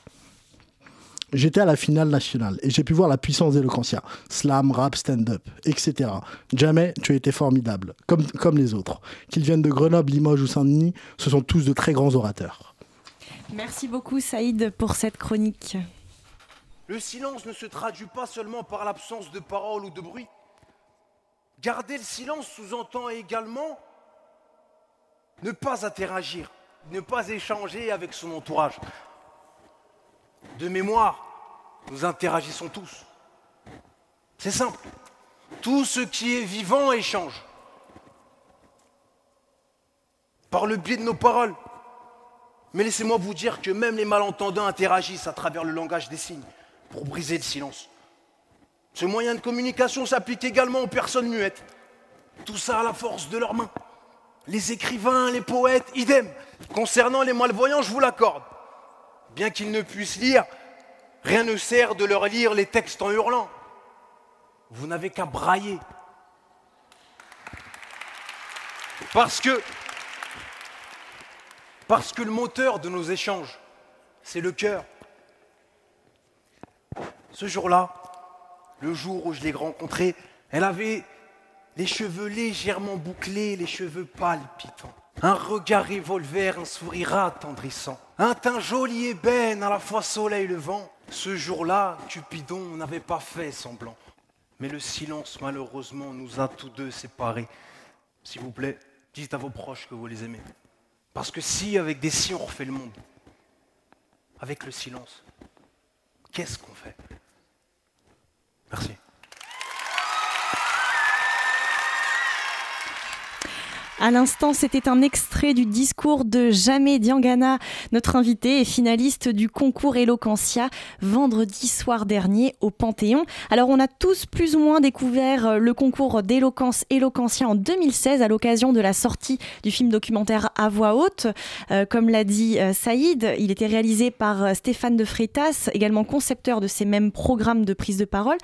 J'étais à la finale nationale et j'ai pu voir la puissance d'Eloquentia. Slam, rap, stand-up, etc. Jamais tu as été formidable, comme, comme les autres. Qu'ils viennent de Grenoble, Limoges ou Saint-Denis, ce sont tous de très grands orateurs. Merci beaucoup Saïd pour cette chronique. Le silence ne se traduit pas seulement par l'absence de parole ou de bruit. Garder le silence sous-entend également ne pas interagir, ne pas échanger avec son entourage. De mémoire, nous interagissons tous. C'est simple. Tout ce qui est vivant échange. Par le biais de nos paroles. Mais laissez-moi vous dire que même les malentendants interagissent à travers le langage des signes pour briser le silence. Ce moyen de communication s'applique également aux personnes muettes. Tout ça à la force de leurs mains. Les écrivains, les poètes, idem. Concernant les malvoyants, je vous l'accorde. Bien qu'ils ne puissent lire, rien ne sert de leur lire les textes en hurlant. Vous n'avez qu'à brailler. Parce que, parce que le moteur de nos échanges, c'est le cœur. Ce jour-là, le jour où je l'ai rencontrée, elle avait les cheveux légèrement bouclés, les cheveux palpitants. Un regard revolver, un sourire attendrissant. Un teint joli et à la fois soleil levant. Ce jour-là, Cupidon n'avait pas fait semblant. Mais le silence, malheureusement, nous a tous deux séparés. S'il vous plaît, dites à vos proches que vous les aimez. Parce que si, avec des si, on refait le monde, avec le silence, qu'est-ce qu'on fait? Merci. À l'instant, c'était un extrait du discours de Jamais Diangana, notre invité et finaliste du concours Eloquentia, vendredi soir dernier au Panthéon. Alors, on a tous plus ou moins découvert euh, le concours d'éloquence Eloquentia en 2016 à l'occasion de la sortie du film documentaire À voix haute. Euh, comme l'a dit euh, Saïd, il était réalisé par Stéphane de Freitas, également concepteur de ces mêmes programmes de prise de parole.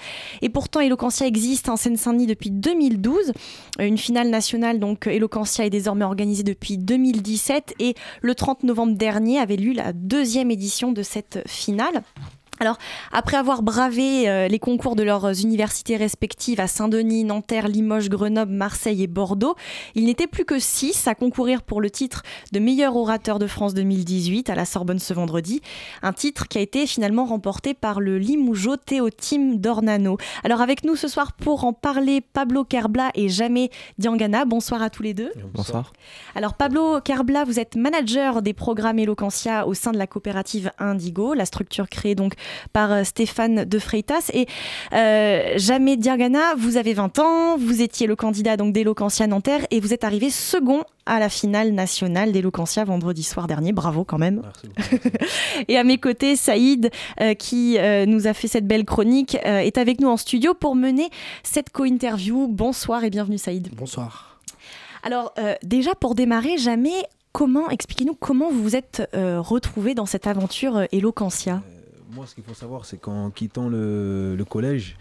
Et pourtant, Eloquentia existe en Seine-Saint-Denis depuis 2012. Euh, Une finale nationale, donc Eloquentia, est désormais organisée depuis 2017 et le 30 novembre dernier avait lieu la deuxième édition de cette finale. Alors, après avoir bravé euh, les concours de leurs universités respectives à Saint-Denis, Nanterre, Limoges, Grenoble, Marseille et Bordeaux, il n'était plus que six à concourir pour le titre de meilleur orateur de France 2018 à la Sorbonne ce vendredi. Un titre qui a été finalement remporté par le Limougeau Théotime Dornano. Alors, avec nous ce soir pour en parler, Pablo Kerbla et Jamais Diangana. Bonsoir à tous les deux. Bonsoir. Alors Pablo Kerbla, vous êtes manager des programmes Eloquentia au sein de la coopérative Indigo, la structure créée donc par euh, Stéphane de Freitas. Et euh, Jamais Diagana, vous avez 20 ans, vous étiez le candidat donc d'Eloquentia Nanterre et vous êtes arrivé second à la finale nationale d'Eloquentia vendredi soir dernier. Bravo quand même. et à mes côtés, Saïd, euh, qui euh, nous a fait cette belle chronique, euh, est avec nous en studio pour mener cette co-interview. Bonsoir et bienvenue Saïd. Bonsoir. Alors euh, déjà pour démarrer, jamais comment expliquez-nous comment vous vous êtes euh, retrouvé dans cette aventure euh, Eloquentia Moi, ce qu'il faut savoir, c'est qu'en quittant le, collège,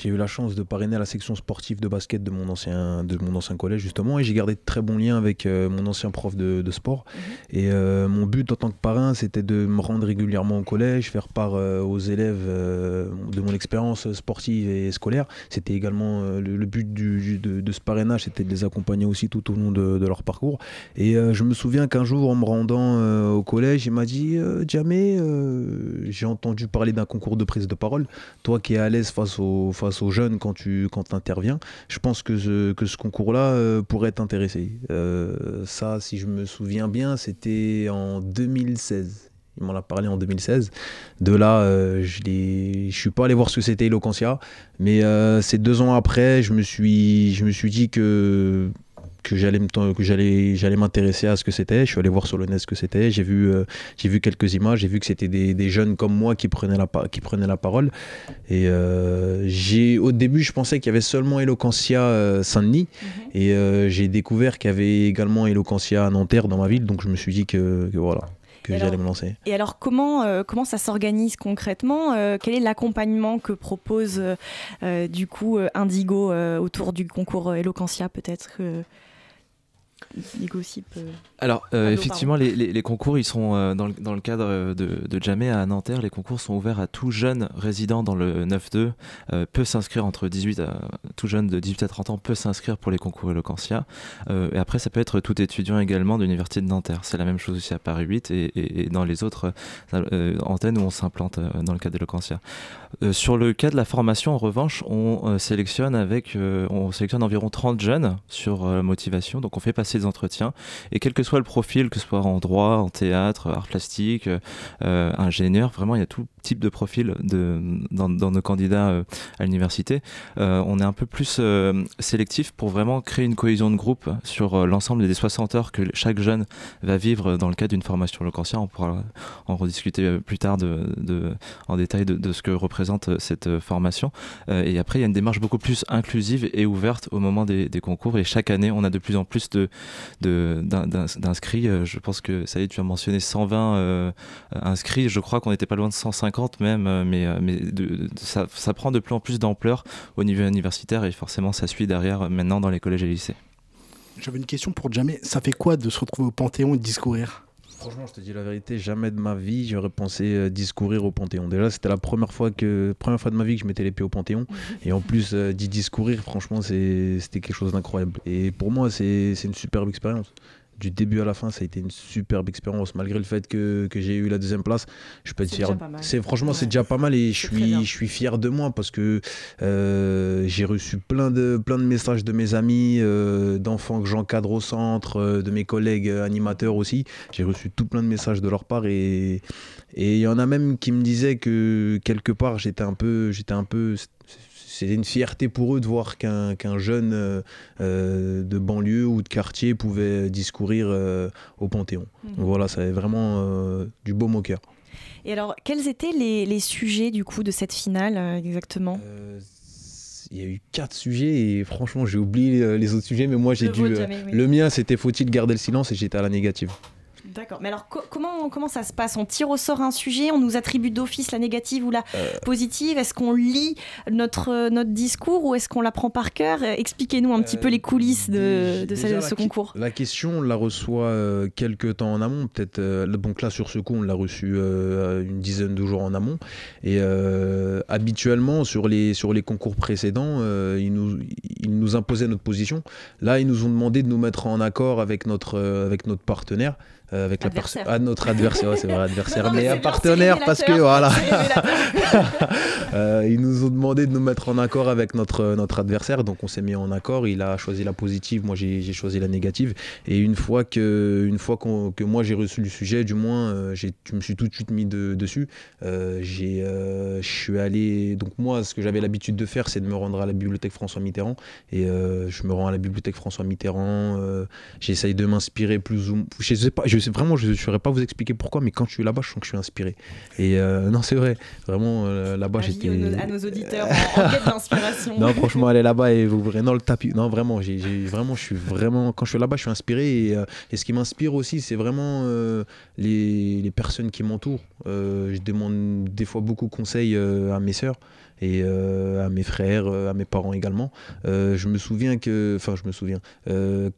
j'ai eu la chance de parrainer la section sportive de basket de mon ancien, de mon ancien collège, justement, et j'ai gardé de très bons liens avec euh, mon ancien prof de, de sport. Et euh, mon but en tant que parrain, c'était de me rendre régulièrement au collège, faire part euh, aux élèves de mon expérience sportive et scolaire. C'était également le, le but du, de, de ce parrainage, c'était de les accompagner aussi tout au long de, de leur parcours. Et je me souviens qu'un jour, en me rendant au collège, il m'a dit Jamais, j'ai entendu parler d'un concours de prise de parole. Toi qui es à l'aise face aux, face aux jeunes quand tu quand interviens, je pense que ce, que ce concours-là euh, pourrait t'intéresser. Euh, ça, si je me souviens bien, c'était en 2016. Il m'en a parlé en 2016. De là, euh, je ne suis pas allé voir ce que c'était Eloquentia, mais euh, c'est deux ans après, je me suis, je me suis dit que que j'allais que j'allais j'allais m'intéresser à ce que c'était. Je suis allé voir sur le net ce que c'était. J'ai vu euh, j'ai vu quelques images. J'ai vu que c'était des, des jeunes comme moi qui prenaient la qui prenaient la parole. Et euh, j'ai au début je pensais qu'il y avait seulement Eloquentia euh, Saint-Denis. Et euh, j'ai découvert qu'il y avait également Eloquentia à Nanterre dans ma ville. Donc je me suis dit que, que voilà que j'allais me lancer. Et alors comment, euh, comment ça s'organise concrètement Euh, Quel est l'accompagnement que propose euh, du coup Indigo autour du concours Eloquentia peut-être euh, gossips Alors, euh, effectivement, les, les- les concours, ils sont euh, dans, le, dans le cadre de, de Jamé à Nanterre. Les concours sont ouverts à tout jeune résident dans le 9-2. euh, peut s'inscrire entre 18 à, tout jeune de 18 à 30 ans peut s'inscrire pour les concours Eloquentia. Et après, ça peut être tout étudiant également de l'université de Nanterre. C'est la même chose aussi à Paris 8 et, et- et dans les autres antennes où on s'implante dans le cadre d'Eloquentia. Sur le cas de la formation, en revanche, on sélectionne avec, on sélectionne environ 30 jeunes sur motivation. Donc, on fait passer entretiens. Et quel que soit le profil, que ce soit en droit, en théâtre, art plastique, euh, euh, ingénieur, vraiment, il y a tout type de profil de, dans, nos candidats euh, à l'université. Euh, on est un peu plus euh, sélectif pour vraiment créer une cohésion de groupe sur l'ensemble des 60 heures que chaque jeune va vivre dans le cadre d'une formation locancière. On pourra en rediscuter plus tard en détail de, ce que représente cette formation. Et après, il y a une démarche beaucoup plus inclusive et ouverte au moment des, concours. Et chaque année, on a de plus en plus d'inscrits. Je pense que ça y est, tu as mentionné 120 euh, inscrits. Je crois qu'on n'était pas loin de 150 même, euh, mais, euh, mais de- de- ça, ça prend de plus en plus d'ampleur au niveau universitaire et forcément ça suit derrière euh, maintenant dans les collèges et lycées. J'avais une question pour Jamé. Ça fait quoi de se retrouver au Panthéon et de discourir? Franchement, je te dis la vérité, jamais de ma vie j'aurais pensé euh, discourir au Panthéon. Déjà, c'était la première fois que première fois de ma vie que je mettais les pieds au Panthéon. Et en plus euh, d'y discourir, franchement, c'est- c'était quelque chose d'incroyable. Et pour moi, c'est c'est une superbe expérience. Du début à la fin, ça a été une superbe expérience. Malgré le fait que, que j'ai eu la deuxième place, je peux être fier. C'est franchement, c'est déjà pas mal et je suis, je suis fier de moi parce que euh, j'ai reçu plein de, plein de messages de mes amis, euh, d'enfants que j'encadre au centre, euh, de mes collègues animateurs aussi. J'ai reçu tout plein de messages de leur part et et il y en a même qui me disaient que quelque part j'étais un peu, j'étais un peu, c'était une fierté pour eux de voir qu'un jeune euh, euh, de banlieue ou de quartier pouvait discourir euh, au Panthéon. Mhm. Donc voilà, ça avait vraiment euh, du beau au cœur. Et alors, quels étaient les, les sujets du coup de cette finale exactement? Il y a eu quatre sujets et franchement j'ai oublié les autres sujets, mais moi j'ai dû. vôtre, jamais, oui. Le mien c'était faut-il garder le silence et j'étais à la négative. D'accord. Mais alors, co- comment, comment ça se passe? On tire au sort un sujet, on nous attribue d'office la négative ou la Euh. positive? Est-ce qu'on lit notre, euh, notre discours ou est-ce qu'on l'apprend par cœur? Euh, Expliquez-nous un petit peu les coulisses de, de Déjà, ce, concours. La question, on la reçoit euh, quelques temps en amont. Peut-être, euh, donc là, sur ce coup, on l'a reçu euh, une dizaine de jours en amont. Et euh, habituellement, sur les, sur les concours précédents, euh, ils, nous, ils nous imposaient notre position. Là, ils nous ont demandé de nous mettre en accord avec notre, euh, avec notre partenaire. Euh, avec la Adversaire. personne, ah, notre adversaire, ouais, c'est vrai, adversaire, Non, non, mais un partenaire parce que voilà. Euh, ils nous ont demandé de nous mettre en accord avec notre, notre adversaire, donc on s'est mis en accord. Il a choisi la positive, moi j'ai choisi la négative. Et une fois que, une fois qu'on- que moi j'ai reçu le sujet, du moins, euh, j'ai- je me suis tout de suite mis de- dessus. Euh, j'ai, je suis allé. Donc moi, ce que j'avais l'habitude de faire, c'est de me rendre à la bibliothèque François Mitterrand. Et je me rends à la bibliothèque François Mitterrand. J'essaye de m'inspirer plus ou Je sais pas. Je sais vraiment, je ne saurais pas vous expliquer pourquoi, mais quand je suis là-bas, je sens que je suis inspiré. Et euh, non, c'est vrai. Vraiment, euh, là-bas, j'étais. à nos auditeurs en, en quête d'inspiration. Non, franchement, aller là-bas et vous verrez dans le tapis. Non, vraiment, j'ai, vraiment, je suis vraiment. Quand je suis là-bas, je suis inspiré. Et, euh, et ce qui m'inspire aussi, c'est vraiment les, les personnes qui m'entourent. Je demande des fois beaucoup de conseils à mes sœurs et euh, à mes frères, euh, à mes parents également. Euh, je me souviens que, enfin, je me souviens,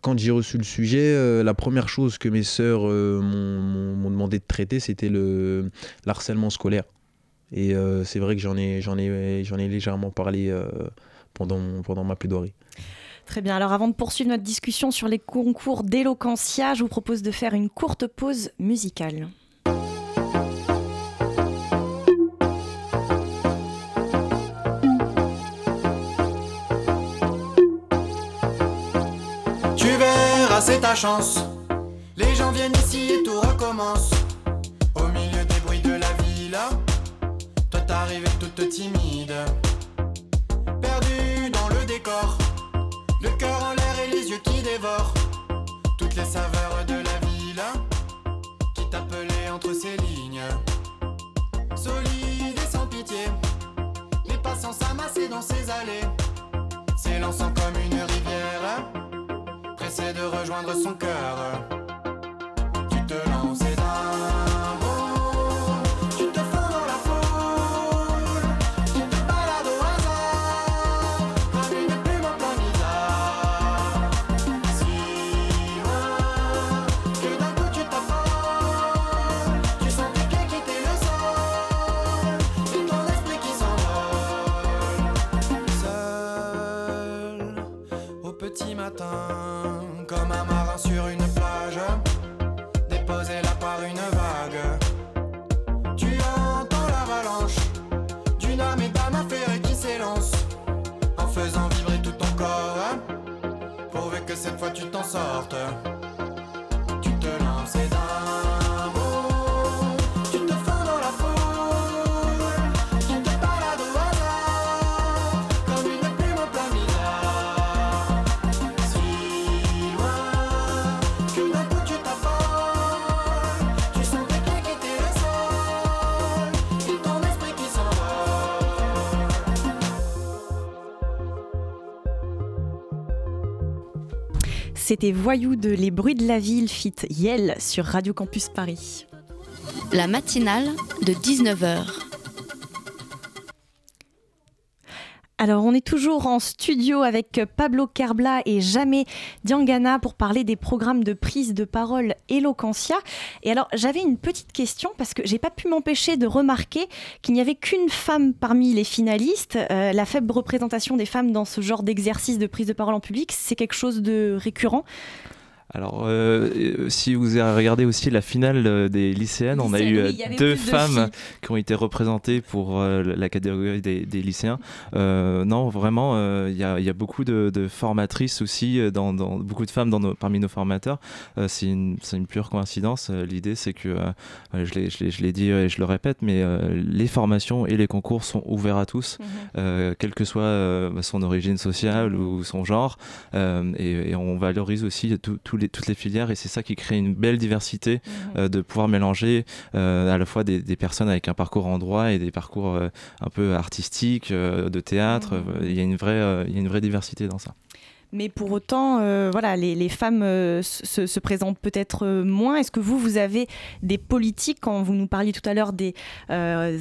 quand j'ai reçu le sujet, la première chose que mes sœurs m'ont, demandé de traiter, c'était le l'harcèlement scolaire. Et c'est vrai que j'en ai, ai, ai légèrement parlé pendant, pendant ma plaidoirie. Très bien. Alors, avant de poursuivre notre discussion sur les concours d'éloquentia, je vous propose de faire une courte pause musicale. C'est ta chance. Les gens viennent ici et tout recommence. Au milieu des bruits de la villa, toi t'arrives toute timide. Perdu dans le décor, le cœur en l'air et les yeux qui dévorent. Toutes les saveurs de la villa qui t'appelaient entre ces lignes. Solide et sans pitié, les passants s'amassaient dans ces allées, s'élançant comme une rivière pressé de rejoindre son cœur. Tu te lances fois C'était Voyou de Les Bruits de la Ville, fit Yel sur Radio Campus Paris. La matinale de 19h. Alors, on est toujours en studio avec Pablo Carbla et Jamais Diangana pour parler des programmes de prise de parole Eloquentia. Et alors, j'avais une petite question parce que j'ai pas pu m'empêcher de remarquer qu'il n'y avait qu'une femme parmi les finalistes. Euh, la faible représentation des femmes dans ce genre d'exercice de prise de parole en public, c'est quelque chose de récurrent? Alors, euh, euh, si vous avez regardé aussi la finale euh, des lycéennes, on a eu oui, euh, deux de femmes qui ont été représentées pour euh, la catégorie des, des lycéens. Euh, non, vraiment, il y, y a beaucoup de, de formatrices aussi, dans, dans- beaucoup de femmes dans nos- parmi nos formateurs. C'est une, une pure coïncidence. L'idée, c'est que, je l'ai- dit et je le répète, mais les formations et les concours sont ouverts à tous, euh, quelle que soit son origine sociale ou son genre. Et, et on valorise aussi tous les, toutes les filières et c'est ça qui crée une belle diversité euh, de pouvoir mélanger euh, à la fois des, des personnes avec un parcours en droit et des parcours euh, un peu artistiques, de théâtre. Euh, Il y a une vraie, il y a une vraie diversité dans ça. Mais pour autant, euh, voilà, les, femmes euh, se, se présentent peut-être euh, moins. Est-ce que vous, vous avez des politiques, quand vous nous parliez tout à l'heure des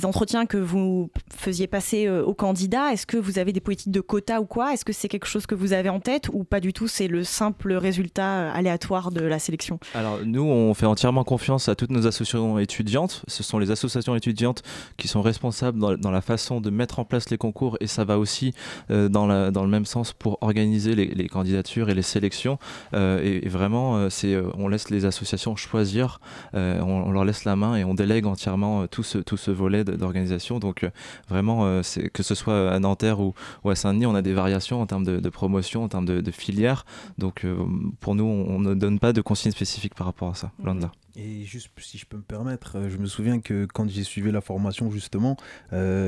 entretiens que vous faisiez passer aux candidats, est-ce que vous avez des politiques de quotas ou quoi? Est-ce que c'est quelque chose que vous avez en tête ou pas du tout C'est le simple résultat aléatoire de la sélection? Alors nous, on fait entièrement confiance à toutes nos associations étudiantes. Ce sont les associations étudiantes qui sont responsables dans, la façon de mettre en place les concours et ça va aussi dans, le même sens pour organiser les candidatures et les sélections. Euh, et, vraiment, euh, c'est, euh, on laisse les associations choisir, on, leur laisse la main et on délègue entièrement tout, ce, tout ce volet d'organisation. Donc vraiment, c'est, que ce soit à Nanterre ou, à Saint-Denis, on a des variations en termes de, promotion, en termes de, de filière. Donc pour nous, on, ne donne pas de consignes spécifiques par rapport à ça, loin de là. Et juste si je peux me permettre, je me souviens que quand j'ai suivi la formation justement,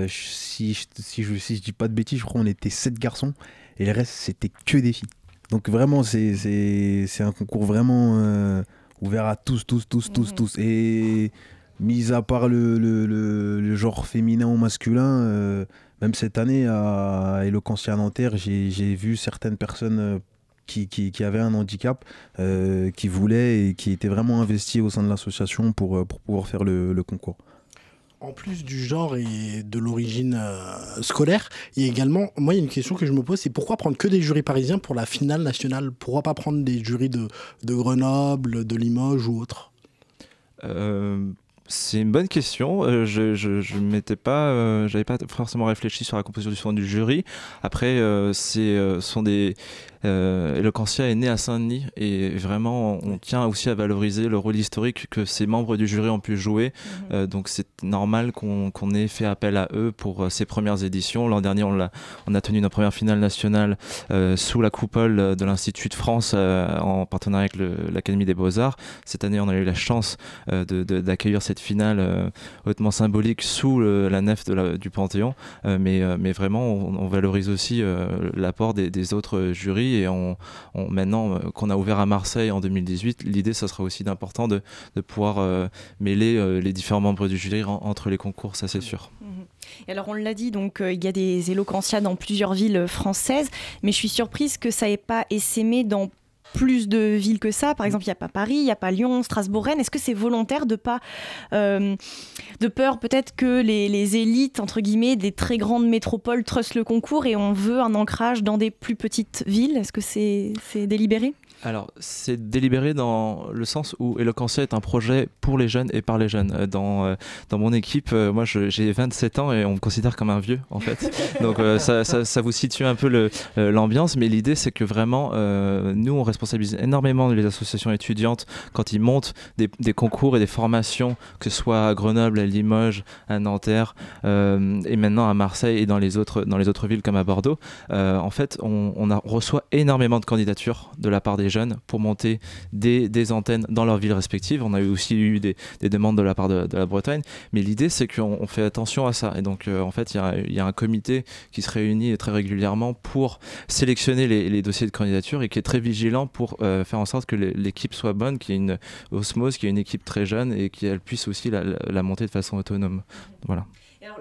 si, si, je, si je dis pas de bêtises, je crois qu'on était sept garçons et le reste c'était que des filles. Donc vraiment c'est un concours vraiment euh, ouvert à tous tous tous tous tous et mis à part le, le, le- le genre féminin ou masculin, euh, même cette année à Eloquentia Nanterre, j'ai vu certaines personnes euh, qui, qui, qui avaient un handicap, euh, qui voulaient et qui étaient vraiment investis au sein de l'association pour, pour pouvoir faire le, le concours. En plus du genre et de l'origine euh, scolaire, il y a également, moi, il y a une question que je me pose, c'est pourquoi prendre que des jurys parisiens pour la finale nationale? Pourquoi pas prendre des jurys de, Grenoble, de Limoges ou autre Euh, c'est une bonne question. Euh, je je, m'étais pas, j'avais pas forcément réfléchi sur la composition du jury. Après, c'est ce sont des euh, Eloquentia est né à Saint-Denis et vraiment on tient aussi à valoriser le rôle historique que ces membres du jury ont pu jouer. Euh, donc c'est normal qu'on ait fait appel à eux pour euh, ces premières éditions. L'an dernier, on, a tenu notre première finale nationale euh, sous la coupole de l'Institut de France en partenariat avec le- l'Académie des Beaux-Arts. Cette année, on a eu la chance d'accueillir cette finale hautement symbolique sous le- la nef de la- du Panthéon. Mais, mais vraiment, on, on valorise aussi l'apport des, des autres jurys. Et maintenant euh, qu'on a ouvert à Marseille en 2018, l'idée, ça sera aussi d'important de, pouvoir euh, mêler euh, les différents membres du jury en- entre les concours, ça c'est sûr. Et alors on l'a dit, donc il y a des éloquentia dans plusieurs villes françaises, mais je suis surprise que ça n'ait pas essaimé dans plus de villes que ça. Par exemple, il n'y a pas Paris, il n'y a pas Lyon, Strasbourg, Rennes. Est-ce que c'est volontaire de pas, euh, de peur peut-être que les, les élites entre guillemets des très grandes métropoles trussent le concours et on veut un ancrage dans des plus petites villes? Est-ce que c'est c'est délibéré? Alors, c'est délibéré dans le sens où Eloquentia est un projet pour les jeunes et par les jeunes. Euh, Dans, euh, dans mon équipe, euh, moi j'ai 27 ans et on me considère comme un vieux en fait. Donc ça, ça- ça vous situe un peu l'ambiance, mais l'idée c'est que vraiment, euh, nous on responsabilise énormément les associations étudiantes quand ils montent des, des concours et des formations, que ce soit à Grenoble, à Limoges, à Nanterre euh, et maintenant à Marseille et dans les autres, dans les autres villes comme à Bordeaux. Euh, en fait, on, on a- on reçoit énormément de candidatures de la part des pour monter des, antennes dans leurs villes respectives. On a aussi eu des, des demandes de la part de, la Bretagne, mais l'idée c'est qu'on on fait attention à ça. Et donc euh, en fait, il y a, un comité qui se réunit très régulièrement pour sélectionner les, dossiers de candidature et qui est très vigilant pour euh, faire en sorte que l'équipe soit bonne, qu'il y ait une osmose, qu'il y ait une équipe très jeune et qu'elle puisse aussi la- la monter de façon autonome. Voilà.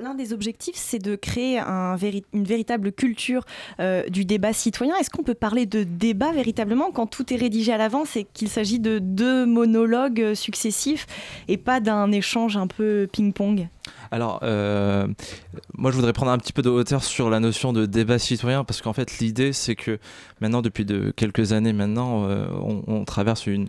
L'un des objectifs, c'est de créer une véritable culture euh, du débat citoyen. Est-ce qu'on peut parler de débat véritablement quand tout est rédigé à l'avance et qu'il s'agit de deux monologues euh, successifs et pas d'un échange un peu ping-pong? Alors, euh, moi, je voudrais prendre un petit peu de hauteur sur la notion de débat citoyen, parce qu'en fait, l'idée, c'est que maintenant, depuis de quelques années maintenant, euh, on, traverse une,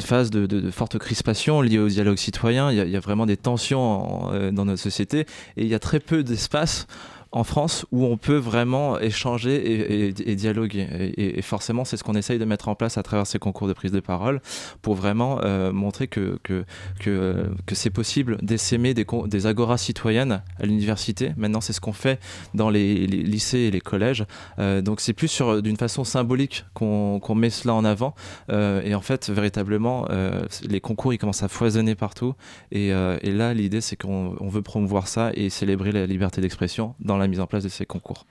phase de, forte crispation liée au dialogue citoyen. Il y a, vraiment des tensions en- euh, dans notre société, et il y a très peu d'espace en France où on peut vraiment échanger et, dialoguer. Et, forcément, c'est ce qu'on essaye de mettre en place à travers ces concours de prise de parole pour vraiment euh, montrer que, que, que, que c'est possible d'essaimer des, des agoras citoyennes à l'université. Maintenant, c'est ce qu'on fait dans les, lycées et les collèges. Euh, donc, c'est plus sur d'une façon symbolique qu'on met cela en avant. Euh, et en fait, véritablement, euh, les concours, ils commencent à foisonner partout. Et, euh, là, l'idée, c'est qu'on on veut promouvoir ça et célébrer la liberté d'expression dans la mise en place de ces concours.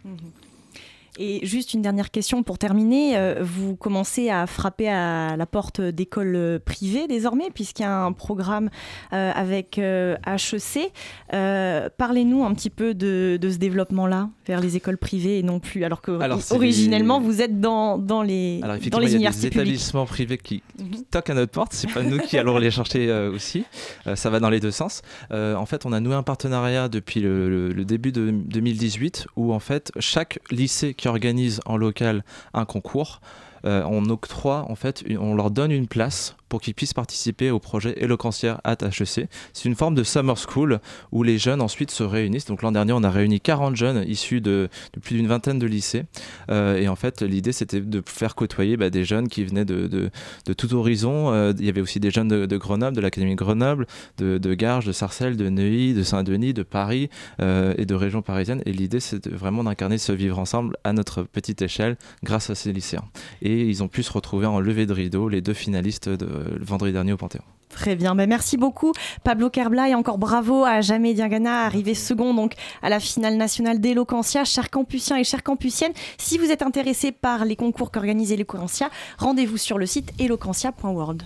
Et juste une dernière question pour terminer. Euh, vous commencez à frapper à la porte d'écoles privées désormais, puisqu'il y a un programme euh, avec HEC. Euh, Parlez-nous un petit peu de, de ce développement-là vers les écoles privées et non plus. Alors que Alors, originellement, les- vous êtes dans, dans les, Alors dans effectivement, les il y a des universités publiques. établissements privés qui, qui toquent à notre porte. C'est pas nous qui allons les chercher euh, aussi. Euh, ça va dans les deux sens. Euh, en fait, on a noué un partenariat depuis le, le- le début de 2018 où en fait chaque lycée qui organise en local un concours. euh, on octroie, en fait, on leur donne une place pour qu'ils puissent participer au projet Eloquentiaire at HEC. C'est une forme de summer school où les jeunes ensuite se réunissent. Donc l'an dernier, on a réuni 40 jeunes issus de, plus d'une vingtaine de lycées. Euh, et en fait, l'idée, c'était de faire côtoyer bah, des jeunes qui venaient de, de, tout horizon. Euh, il y avait aussi des jeunes de, Grenoble, de l'Académie de Grenoble, de, Garges, de Sarcelles, de Neuilly, de Saint-Denis, de Paris euh, et de régions parisiennes. Et l'idée, c'est vraiment d'incarner ce vivre ensemble à notre petite échelle grâce à ces lycéens. Et ils ont pu se retrouver en levée de rideau, les deux finalistes de le vendredi dernier au Panthéon. Très bien, ben merci beaucoup Pablo Kerbla et encore bravo à Jamais Diagana, arrivé second donc à la finale nationale d'Eloquentia. Chers campusiens et chères campusiennes, si vous êtes intéressés par les concours qu'organise Eloquentia, rendez-vous sur le site eloquentia.world.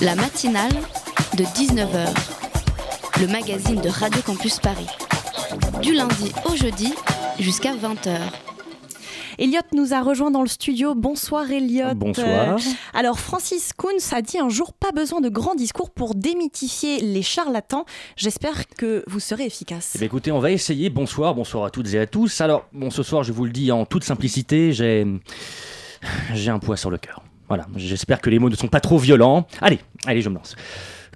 La matinale de 19h, le magazine de Radio Campus Paris. Du lundi au jeudi jusqu'à 20h. Elliot nous a rejoint dans le studio. Bonsoir Elliot. Bonsoir. Alors Francis Kuhns a dit un jour pas besoin de grands discours pour démythifier les charlatans. J'espère que vous serez efficace. Eh bien, écoutez, on va essayer. Bonsoir, bonsoir à toutes et à tous. Alors, bon, ce soir, je vous le dis en toute simplicité, j'ai. J'ai un poids sur le cœur. Voilà, j'espère que les mots ne sont pas trop violents. Allez, allez, je me lance.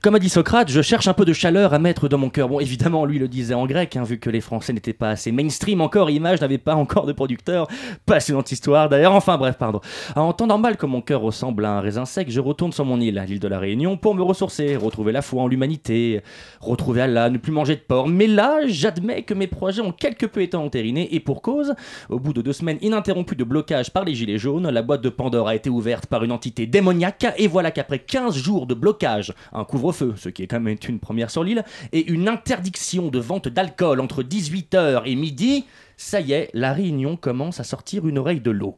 Comme a dit Socrate, je cherche un peu de chaleur à mettre dans mon cœur. Bon, évidemment, lui le disait en grec, hein, vu que les Français n'étaient pas assez mainstream encore, Image n'avait pas encore de producteur. Passionnante histoire d'ailleurs, enfin bref, pardon. En temps normal, comme mon cœur ressemble à un raisin sec, je retourne sur mon île, l'île de la Réunion, pour me ressourcer, retrouver la foi en l'humanité, retrouver Allah, ne plus manger de porc. Mais là, j'admets que mes projets ont quelque peu été entérinés, et pour cause, au bout de deux semaines ininterrompues de blocage par les Gilets jaunes, la boîte de Pandore a été ouverte par une entité démoniaque, et voilà qu'après 15 jours de blocage, un couvre-feu, ce qui est quand même une première sur l'île, et une interdiction de vente d'alcool entre 18h et midi, ça y est, la Réunion commence à sortir une oreille de l'eau.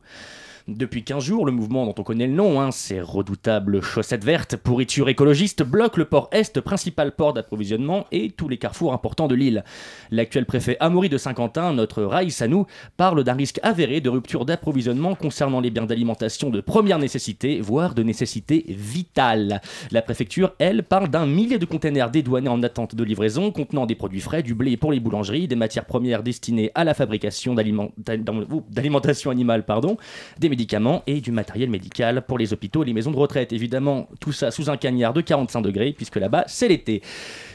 Depuis 15 jours, le mouvement dont on connaît le nom, hein, ces redoutables chaussettes vertes, pourriture écologiste, bloque le port Est, principal port d'approvisionnement, et tous les carrefours importants de l'île. L'actuel préfet Amaury de Saint-Quentin, notre Raïs nous, parle d'un risque avéré de rupture d'approvisionnement concernant les biens d'alimentation de première nécessité, voire de nécessité vitale. La préfecture, elle, parle d'un millier de containers dédouanés en attente de livraison, contenant des produits frais, du blé pour les boulangeries, des matières premières destinées à la fabrication d'aliment- d'alimentation animale, pardon, des et du matériel médical pour les hôpitaux et les maisons de retraite. Évidemment, tout ça sous un cagnard de 45 degrés, puisque là-bas, c'est l'été.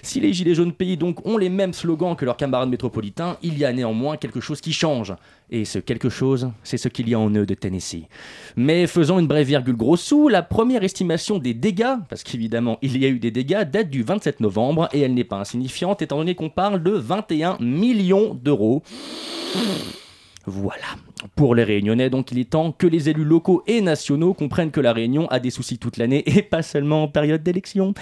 Si les Gilets jaunes pays donc ont les mêmes slogans que leurs camarades métropolitains, il y a néanmoins quelque chose qui change. Et ce quelque chose, c'est ce qu'il y a en eux de Tennessee. Mais faisons une brève virgule gros sous, la première estimation des dégâts, parce qu'évidemment il y a eu des dégâts, date du 27 novembre, et elle n'est pas insignifiante étant donné qu'on parle de 21 millions d'euros. Voilà. Pour les Réunionnais, donc, il est temps que les élus locaux et nationaux comprennent que la Réunion a des soucis toute l'année et pas seulement en période d'élection.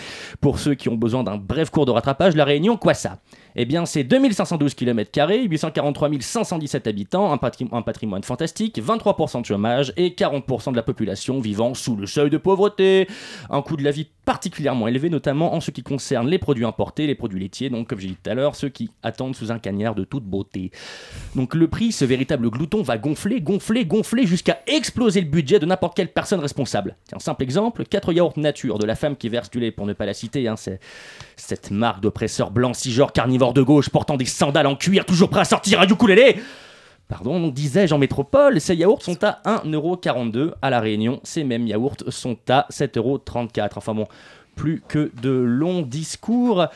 Pour ceux qui ont besoin d'un bref cours de rattrapage, la Réunion, quoi ça? Eh bien, c'est 2512 km, 843 517 habitants, un, patri- un patrimoine fantastique, 23% de chômage et 40% de la population vivant sous le seuil de pauvreté. Un coût de la vie particulièrement élevé, notamment en ce qui concerne les produits importés, les produits laitiers, donc comme j'ai dit tout à l'heure, ceux qui attendent sous un cagnard de toute beauté. Donc le prix, ce véritable glouton, va gonfler, gonfler, gonfler jusqu'à exploser le budget de n'importe quelle personne responsable. Tiens, simple exemple, 4 yaourts nature de la femme qui verse du lait, pour ne pas la citer, hein, c'est cette marque d'oppresseur blanc cisgenre carnivore de gauche portant des sandales en cuir, toujours prêt à sortir un ukulélé Pardon, disais-je en métropole, ces yaourts sont à 1,42€ à La Réunion. Ces mêmes yaourts sont à 7,34€. Enfin bon, plus que de longs discours.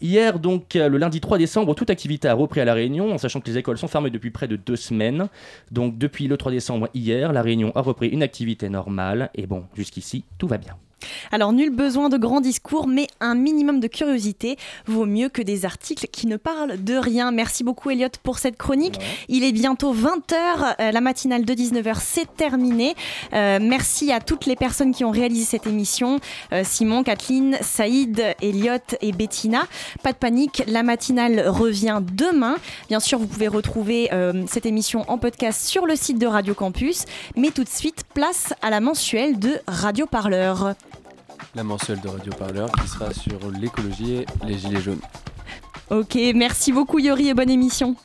Hier, donc, le lundi 3 décembre, toute activité a repris à La Réunion, en sachant que les écoles sont fermées depuis près de deux semaines. Donc, depuis le 3 décembre, hier, La Réunion a repris une activité normale. Et bon, jusqu'ici, tout va bien. Alors, nul besoin de grands discours, mais un minimum de curiosité vaut mieux que des articles qui ne parlent de rien. Merci beaucoup, Elliot, pour cette chronique. Il est bientôt 20h. euh, la matinale de 19h, c'est terminé. Euh, merci à toutes les personnes qui ont réalisé cette émission Euh, Simon, Kathleen, Saïd, Elliot et Bettina. Pas de panique, la matinale revient demain. Bien sûr, vous pouvez retrouver cette émission en podcast sur le site de Radio Campus. Mais tout de suite, place à la mensuelle de Radio Parleur. La mensuelle de Radio Parleur qui sera sur l'écologie et les gilets jaunes. Ok, merci beaucoup Yori et bonne émission.